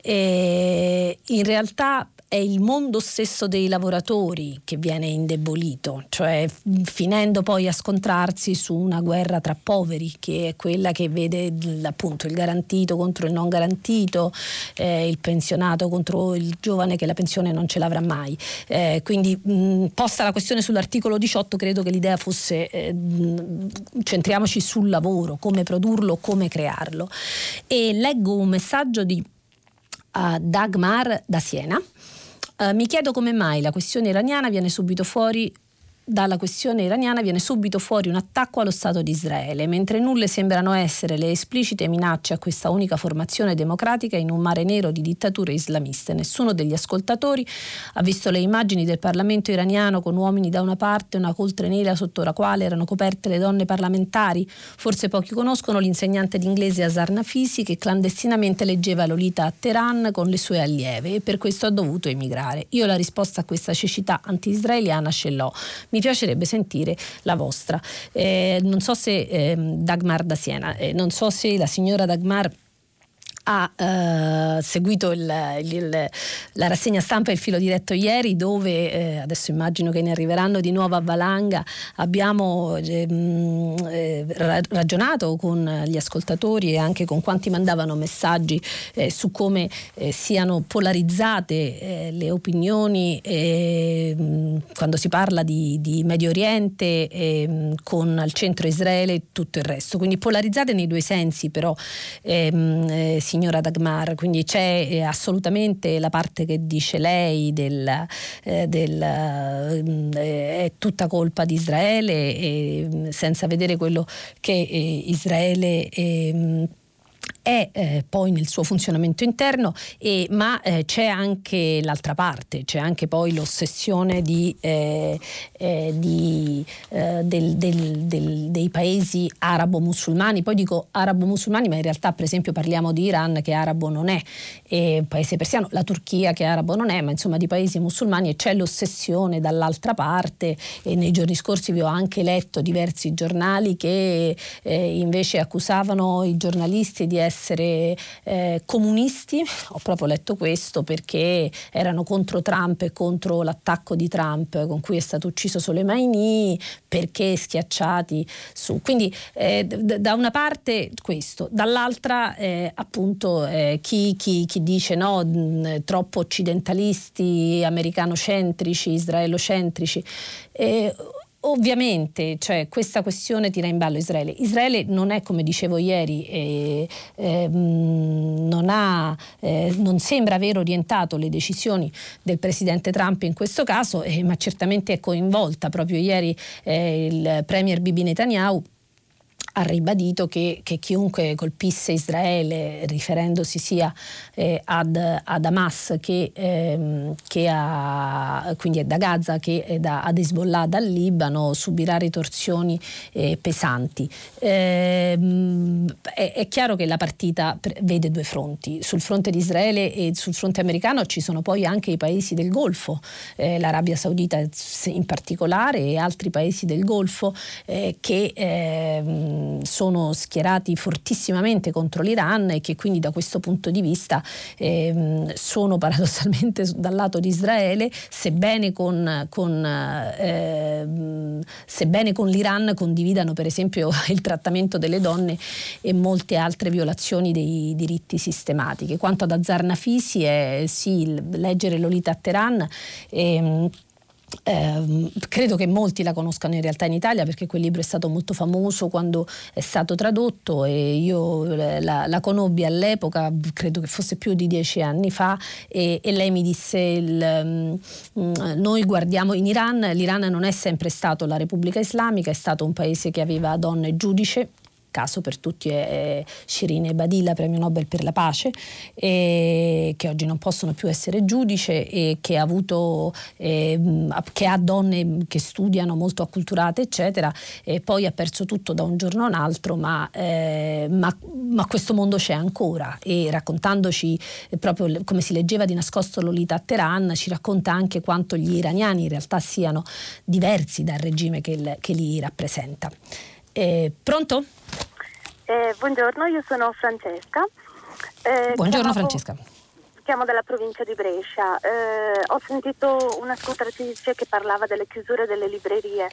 eh, in realtà è il mondo stesso dei lavoratori che viene indebolito, cioè finendo poi a scontrarsi su una guerra tra poveri, che è quella che vede appunto il garantito contro il non garantito, eh, il pensionato contro il giovane che la pensione non ce l'avrà mai. Eh, quindi mh, posta la questione sull'articolo 18, credo che l'idea fosse eh, centriamoci sul lavoro, come produrlo, come crearlo. E leggo un messaggio di uh, Dagmar da Siena Uh, mi chiedo come mai la questione iraniana viene subito fuori dalla questione iraniana viene subito fuori un attacco allo Stato di Israele, mentre nulle sembrano essere le esplicite minacce a questa unica formazione democratica in un mare nero di dittature islamiste. Nessuno degli ascoltatori ha visto le immagini del Parlamento iraniano con uomini da una parte e una coltre nera sotto la quale erano coperte le donne parlamentari. Forse pochi conoscono l'insegnante d'inglese Azar Nafisi che clandestinamente leggeva Lolita a Teheran con le sue allieve e per questo ha dovuto emigrare. Io la risposta a questa cecità anti-israeliana ce l'ho. Mi mi piacerebbe sentire la vostra. Eh, non so se eh, Dagmar da Siena, eh, non so se la signora Dagmar ha eh, seguito il, il, la rassegna stampa e il filo diretto ieri dove eh, adesso immagino che ne arriveranno di nuovo a valanga abbiamo ehm, eh, ragionato con gli ascoltatori e anche con quanti mandavano messaggi eh, su come eh, siano polarizzate eh, le opinioni ehm, quando si parla di, di Medio Oriente ehm, con al centro Israele e tutto il resto. Quindi polarizzate nei due sensi però si signora Dagmar, quindi c'è eh, assolutamente la parte che dice lei del, eh, del eh, è tutta colpa di Israele e, senza vedere quello che Israele ehm, è eh, poi nel suo funzionamento interno, e, ma eh, c'è anche l'altra parte, c'è anche poi l'ossessione di, eh, eh di, eh, del, del, del, dei paesi arabo-musulmani, poi dico arabo-musulmani, ma in realtà per esempio parliamo di Iran che arabo non è, e paese persiano, la Turchia che arabo non è, ma insomma di paesi musulmani e c'è l'ossessione dall'altra parte. E nei giorni scorsi vi ho anche letto diversi giornali che eh, invece accusavano i giornalisti di essere essere eh, comunisti, ho proprio letto questo perché erano contro Trump e contro l'attacco di Trump con cui è stato ucciso Soleimani, perché schiacciati su. Quindi eh, d- da una parte questo, dall'altra eh, appunto eh, chi, chi, chi, dice no, mh, troppo occidentalisti, americanocentrici, israelocentrici. Eh, Ovviamente cioè, questa questione tira in ballo Israele. Israele non è, come dicevo ieri, eh, eh, non, ha, eh, non, sembra aver orientato le decisioni del presidente Trump in questo caso, eh, ma certamente è coinvolta. Proprio ieri eh, il premier Bibi Netanyahu ha ribadito che, che, chiunque colpisse Israele, riferendosi sia eh, ad, ad, Hamas che, ehm, che a, quindi da Gaza che da, ad Hezbollah dal Libano, subirà ritorsioni eh, pesanti. Eh, è, è, chiaro che la partita vede due fronti. Sul fronte di Israele e sul fronte americano ci sono poi anche i paesi del Golfo, eh, l'Arabia Saudita in particolare e altri paesi del Golfo eh, che ehm, sono schierati fortissimamente contro l'Iran e che quindi da questo punto di vista ehm, sono paradossalmente dal lato di Israele, sebbene con, con, ehm, sebbene con l'Iran condividano per esempio il trattamento delle donne e molte altre violazioni dei diritti sistematiche. Quanto ad Azar Nafisi è sì, leggere Lolita a Teheran. Ehm, eh, credo che molti la conoscano in realtà in Italia perché quel libro è stato molto famoso quando è stato tradotto e io eh, la, la conobbi all'epoca, credo che fosse più di dieci anni fa e, e lei mi disse il, um, noi guardiamo in Iran, l'Iran non è sempre stato la Repubblica Islamica, è stato un paese che aveva donne giudice caso per tutti è Shirin Badilla, premio Nobel per la pace, che oggi non possono più essere giudice e che ha, avuto, eh, che ha donne che studiano molto acculturate, eccetera, e poi ha perso tutto da un giorno a un altro, ma, eh, ma, ma questo mondo c'è ancora e raccontandoci proprio come si leggeva di nascosto Lolita a Teheran, ci racconta anche quanto gli iraniani in realtà siano diversi dal regime che, che li rappresenta. Eh, pronto? Eh, buongiorno, io sono Francesca. Eh, buongiorno chiamavo, Francesca. Chiamo dalla provincia di Brescia. Eh, ho sentito un'ascoltatrice che parlava delle chiusure delle librerie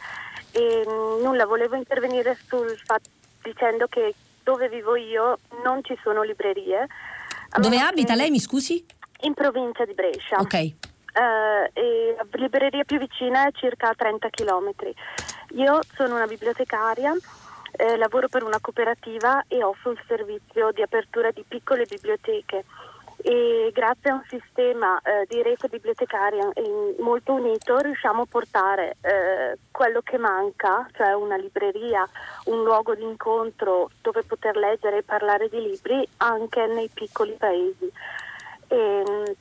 e mm, nulla, volevo intervenire sul fatto dicendo che dove vivo io non ci sono librerie. Dove abita lei, mi scusi? In provincia di Brescia. Ok. Uh, e la libreria più vicina è circa 30 km. Io sono una bibliotecaria, eh, lavoro per una cooperativa e offro il servizio di apertura di piccole biblioteche e grazie a un sistema eh, di rete bibliotecaria molto unito riusciamo a portare eh, quello che manca, cioè una libreria, un luogo di incontro dove poter leggere e parlare di libri anche nei piccoli paesi. E,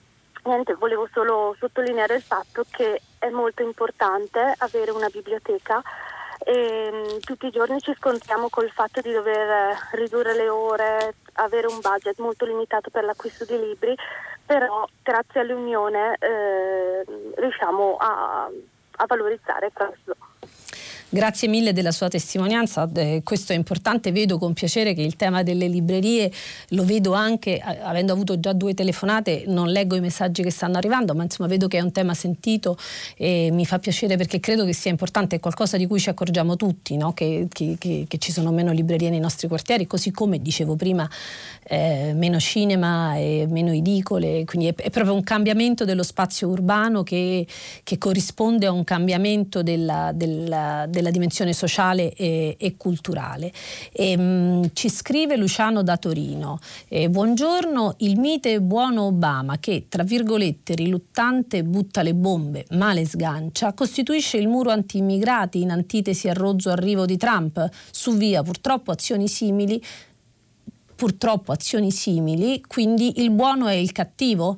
niente, volevo solo sottolineare il fatto che è molto importante avere una biblioteca e mm, tutti i giorni ci scontriamo col fatto di dover eh, ridurre le ore, avere un budget molto limitato per l'acquisto di libri, però grazie all'Unione eh, riusciamo a, a valorizzare questo. Grazie mille della sua testimonianza, eh, questo è importante, vedo con piacere che il tema delle librerie lo vedo anche, avendo avuto già due telefonate, non leggo i messaggi che stanno arrivando, ma insomma vedo che è un tema sentito e mi fa piacere perché credo che sia importante, è qualcosa di cui ci accorgiamo tutti, no? che, che, che, che, ci sono meno librerie nei nostri quartieri, così come dicevo prima, eh, meno cinema e meno edicole, quindi è, è, proprio un cambiamento dello spazio urbano che, corrisponde a un cambiamento della, della, della della dimensione sociale e, e culturale. E, ehm, mh, ci scrive Luciano da Torino, eh, buongiorno, il mite buono Obama che, tra virgolette, riluttante butta le bombe ma le sgancia, costituisce il muro anti-immigrati in antitesi al rozzo arrivo di Trump, su via purtroppo azioni simili purtroppo azioni simili, quindi il buono è il cattivo?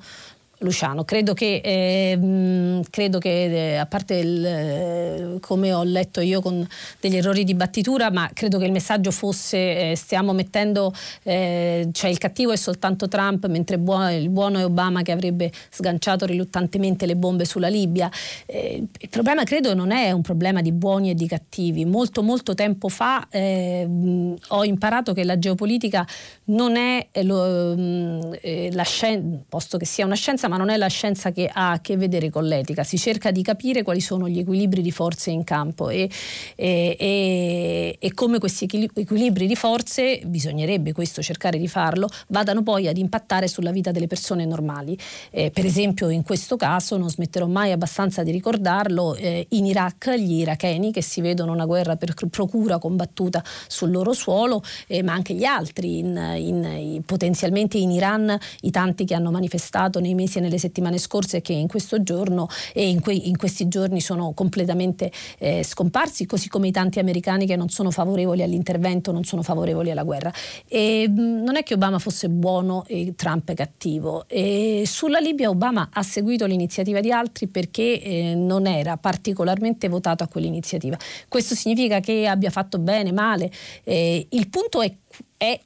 Luciano, credo che, eh, credo che eh, a parte il, eh, come ho letto io con degli errori di battitura, ma credo che il messaggio fosse eh, stiamo mettendo, eh, cioè il cattivo è soltanto Trump, mentre buono, il buono è Obama che avrebbe sganciato riluttantemente le bombe sulla Libia. Eh, il problema credo non è un problema di buoni e di cattivi. Molto molto tempo fa ho imparato che la geopolitica non è lo, la scienza, posto che sia una scienza, scienza, ma non è la scienza che ha a che vedere con l'etica. Si cerca di capire quali sono gli equilibri di forze in campo e, e, e, e come questi equilibri di forze, bisognerebbe questo cercare di farlo, vadano poi ad impattare sulla vita delle persone normali. Eh, per esempio in questo caso, non smetterò mai abbastanza di ricordarlo, eh, in Iraq gli iracheni che si vedono una guerra per procura combattuta sul loro suolo, eh, ma anche gli altri, in, in, potenzialmente in Iran i tanti che hanno manifestato nei mesi e nelle settimane scorse che in questo giorno e in, que, in questi giorni sono completamente eh, scomparsi, così come i tanti americani che non sono favorevoli all'intervento, non sono favorevoli alla guerra. E, mh, non è che Obama fosse buono e Trump cattivo. E sulla Libia Obama ha seguito l'iniziativa di altri perché eh, non era particolarmente votato a quell'iniziativa. Questo significa che abbia fatto bene, male. Eh, il punto è, è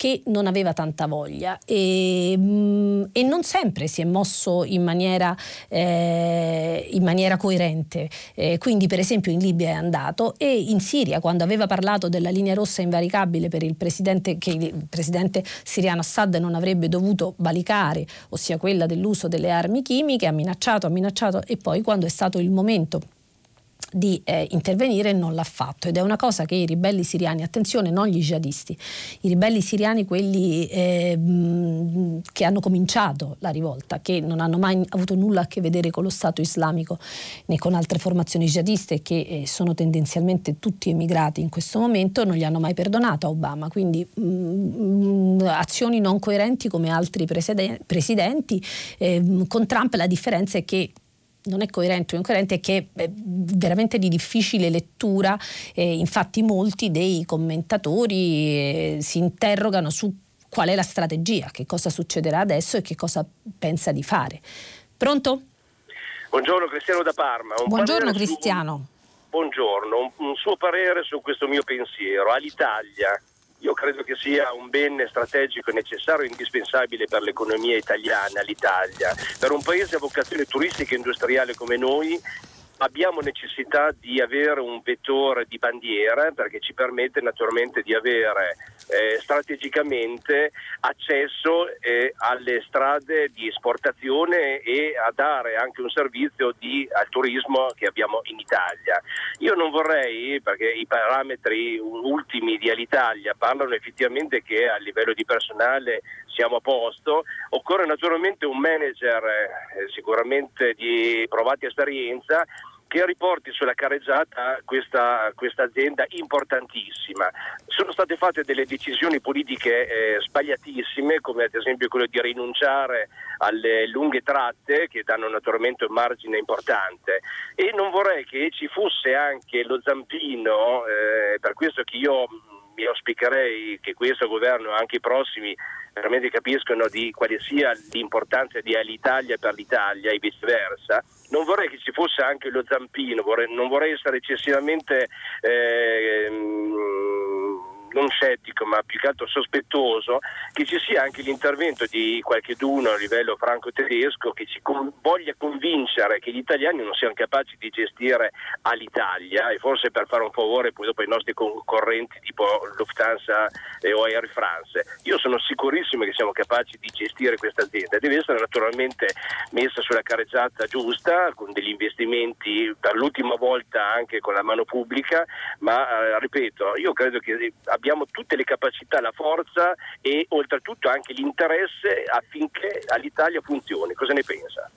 che non aveva tanta voglia e, mm, e, non sempre si è mosso in maniera, eh, in maniera coerente. Eh, quindi per esempio in Libia è andato e in Siria quando aveva parlato della linea rossa invaricabile per il presidente che il presidente siriano Assad non avrebbe dovuto valicare, ossia quella dell'uso delle armi chimiche, ha minacciato, ha minacciato e poi quando è stato il momento di eh, intervenire non l'ha fatto. Ed è una cosa che i ribelli siriani, attenzione non gli jihadisti, i ribelli siriani quelli eh, che hanno cominciato la rivolta, che non hanno mai avuto nulla a che vedere con lo Stato islamico né con altre formazioni jihadiste che eh, sono tendenzialmente tutti emigrati in questo momento, non gli hanno mai perdonato a Obama, quindi mh, azioni non coerenti come altri presidenti, ehm, con Trump la differenza è che non è coerente o incoerente è che è veramente di difficile lettura, eh, infatti molti dei commentatori eh, si interrogano su qual è la strategia, che cosa succederà adesso e che cosa pensa di fare. Pronto? Buongiorno Cristiano da Parma. Un Buongiorno Cristiano. Su... Buongiorno, un, un suo parere su questo mio pensiero. All'Italia io credo che sia un bene strategico, necessario e indispensabile per l'economia italiana, l'Italia. Per un paese a vocazione turistica e industriale come noi abbiamo necessità di avere un vettore di bandiera perché ci permette naturalmente di avere eh, strategicamente accesso eh, alle strade di esportazione e a dare anche un servizio di, al turismo che abbiamo in Italia. Io non vorrei, perché i parametri ultimi di Alitalia parlano effettivamente che a livello di personale siamo a posto, occorre naturalmente un manager eh, sicuramente di provata esperienza che riporti sulla carreggiata questa, questa, azienda importantissima. Sono state fatte delle decisioni politiche eh, sbagliatissime, come ad esempio quello di rinunciare alle lunghe tratte che danno naturalmente un margine importante e non vorrei che ci fosse anche lo zampino, eh, per questo che io mi auspicherei che questo governo e anche i prossimi veramente capiscono di quale sia l'importanza di Alitalia per l'Italia e viceversa. Non vorrei che ci fosse anche lo zampino, vorrei, non vorrei essere eccessivamente eh, non scettico ma più che altro sospettoso che ci sia anche l'intervento di qualcheduno a livello franco-tedesco che ci con- voglia convincere che gli italiani non siano capaci di gestire all'Italia e forse per fare un favore poi dopo ai nostri concorrenti tipo Lufthansa o Air France. Io sono sicurissimo che siamo capaci di gestire questa azienda, deve essere naturalmente messa sulla careggiata giusta con degli investimenti per l'ultima volta anche con la mano pubblica, ma eh, ripeto, io credo che abbiamo tutte le capacità, la forza e oltretutto anche l'interesse affinché all'Italia funzioni. Cosa ne pensa?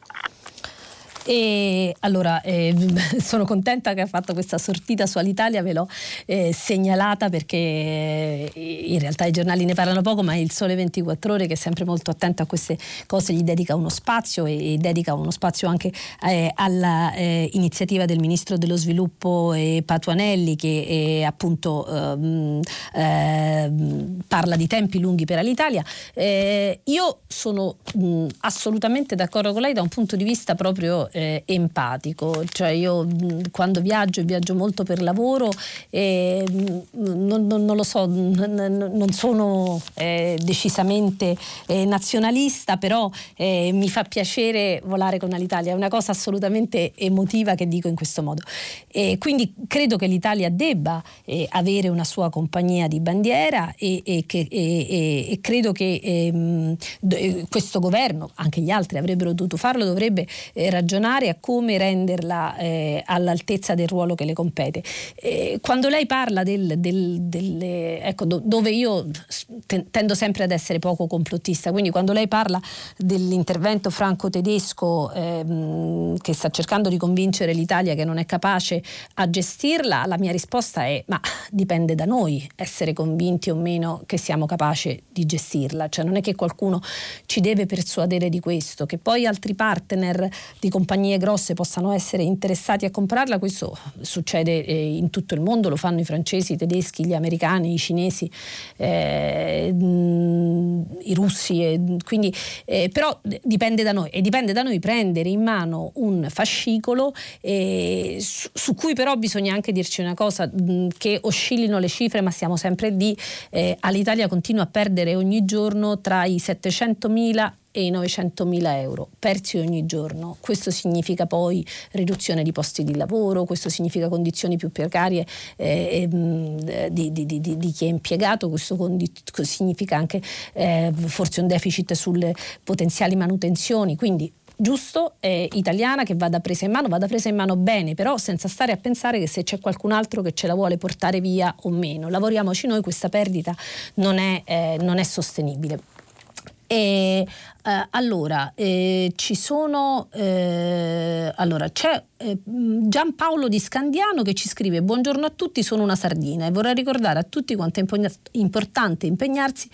E allora eh, sono contenta che ha fatto questa sortita su Alitalia, ve l'ho eh, segnalata perché eh, in realtà i giornali ne parlano poco, ma il Sole 24 Ore che è sempre molto attento a queste cose gli dedica uno spazio e, e dedica uno spazio anche eh, all'iniziativa eh, del Ministro dello Sviluppo Patuanelli che eh, appunto ehm, ehm, parla di tempi lunghi per Alitalia. io sono mh, assolutamente d'accordo con lei da un punto di vista proprio eh, empatico, cioè io quando viaggio, viaggio molto per lavoro e non, non, non lo so, non sono eh, decisamente eh, nazionalista, però eh, mi fa piacere volare con l'Italia, è una cosa assolutamente emotiva che dico in questo modo. E quindi credo che l'Italia debba eh, avere una sua compagnia di bandiera e, e, che, e, credo che ehm, questo governo, anche gli altri avrebbero dovuto farlo, dovrebbe eh, ragionare a come renderla eh, all'altezza del ruolo che le compete. Eh, quando lei parla del, del, delle, ecco, do, dove io tendo sempre ad essere poco complottista, quindi quando lei parla dell'intervento franco-tedesco ehm, che sta cercando di convincere l'Italia che non è capace a gestirla, la mia risposta è ma dipende da noi essere convinti o meno che siamo capaci di gestirla, cioè non è che qualcuno ci deve persuadere di questo, che poi altri partner di compagnie grosse possano essere interessati a comprarla, questo succede eh, in tutto il mondo, lo fanno i francesi, i tedeschi, gli americani, i cinesi, eh, i russi, eh, quindi, però dipende da noi e dipende da noi prendere in mano un fascicolo su, su, cui però bisogna anche dirci una cosa, mh, che oscillino le cifre ma siamo sempre lì, all'Italia continua a perdere ogni giorno tra i 700.000 e i 900 mila euro persi ogni giorno. Questo significa poi riduzione di posti di lavoro, questo significa condizioni più precarie eh, di, di, di, di, chi è impiegato, questo condi- significa anche eh, forse un deficit sulle potenziali manutenzioni. Quindi giusto, eh, italiana, che vada presa in mano, vada presa in mano bene, però senza stare a pensare che se c'è qualcun altro che ce la vuole portare via o meno. Lavoriamoci noi, questa perdita non è, eh, non è sostenibile. E eh, allora, eh, ci sono, eh, allora, c'è eh, Giampaolo di Scandiano che ci scrive Buongiorno a tutti, sono una sardina e vorrei ricordare a tutti quanto è importante impegnarsi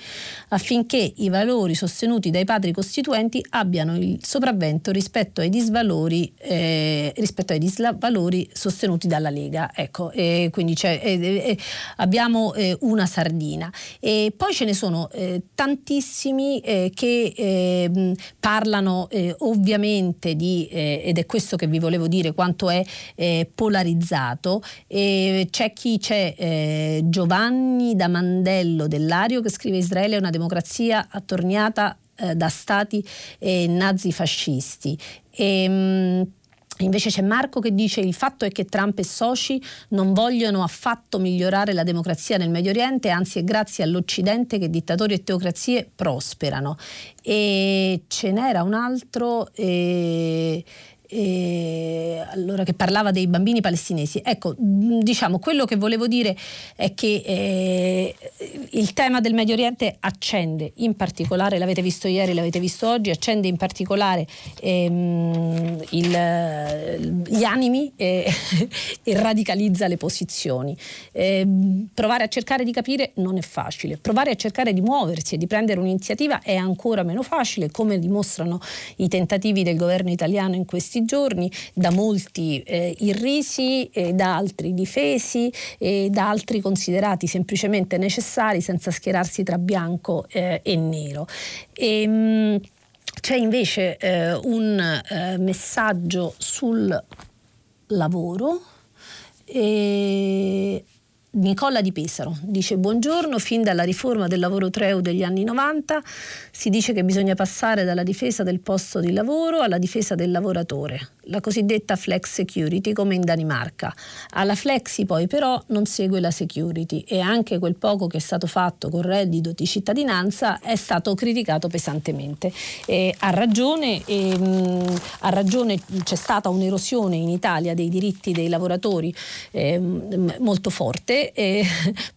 affinché i valori sostenuti dai padri costituenti abbiano il sopravvento rispetto ai disvalori, eh, rispetto ai disvalori sostenuti dalla Lega. Ecco, quindi abbiamo una sardina. E poi ce ne sono tantissimi che eh, parlano eh, ovviamente di, eh, ed è questo che vi volevo dire, quanto è eh, polarizzato. c'è chi c'è eh, Giovanni da Mandello dell'Ario che scrive Israele è una democrazia attorniata eh, da stati nazifascisti. E, ehm, Invece c'è Marco che dice il fatto è che Trump e soci non vogliono affatto migliorare la democrazia nel Medio Oriente, anzi è grazie all'Occidente che dittatori e teocrazie prosperano. E ce n'era un altro... Eh, eh, allora, che parlava dei bambini palestinesi. Ecco, diciamo, quello che volevo dire è che eh, il tema del Medio Oriente accende in particolare, l'avete visto ieri, l'avete visto oggi, accende in particolare ehm, il, gli animi e, e, radicalizza le posizioni. Eh, provare a cercare di capire non è facile, provare a cercare di muoversi e di prendere un'iniziativa è ancora meno facile, come dimostrano i tentativi del governo italiano in questi giorni, da molti eh, irrisi, eh, da altri difesi e da altri considerati semplicemente necessari senza schierarsi tra bianco eh, e nero. E, ehm, mh, c'è invece eh, un eh, messaggio sul lavoro. E Nicola Di Pesaro dice buongiorno, fin dalla riforma del lavoro treu degli anni 90 si dice che bisogna passare dalla difesa del posto di lavoro alla difesa del lavoratore la cosiddetta flex security come in Danimarca. Alla flexi poi però non segue la security e anche quel poco che è stato fatto con reddito di cittadinanza è stato criticato pesantemente. E ha, ragione, e, mh, ha ragione, c'è stata un'erosione in Italia dei diritti dei lavoratori eh, molto forte. Eh,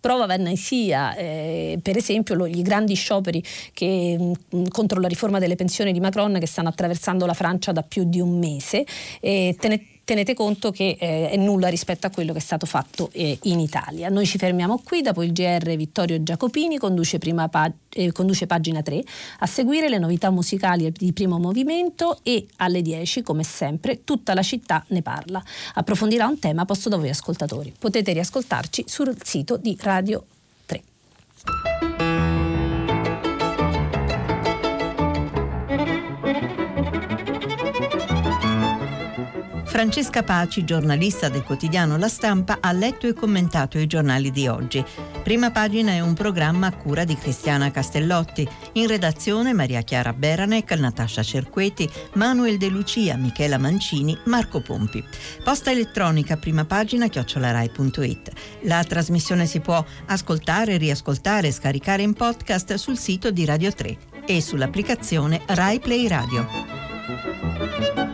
prova ne sia eh, per esempio lo, i grandi scioperi che, mh, contro la riforma delle pensioni di Macron che stanno attraversando la Francia da più di un mese e tenete tenete conto che eh, è nulla rispetto a quello che è stato fatto eh, in Italia. Noi ci fermiamo qui, dopo il GR Vittorio Giacopini conduce, pag- eh, conduce pagina 3, a seguire le novità musicali di primo movimento e alle 10, come sempre, tutta la città ne parla. Approfondirà un tema posto da voi ascoltatori. Potete riascoltarci sul sito di Radio 3. Francesca Paci, giornalista del quotidiano La Stampa, ha letto e commentato i giornali di oggi. Prima pagina è un programma a cura di Cristiana Castellotti. In redazione Maria Chiara Beranec, Natascia Cerqueti, Manuel De Lucia, Michela Mancini, Marco Pompi. Posta elettronica prima pagina chiocciolarai.it. La trasmissione si può ascoltare, riascoltare e scaricare in podcast sul sito di Radio 3 e sull'applicazione Rai Play Radio.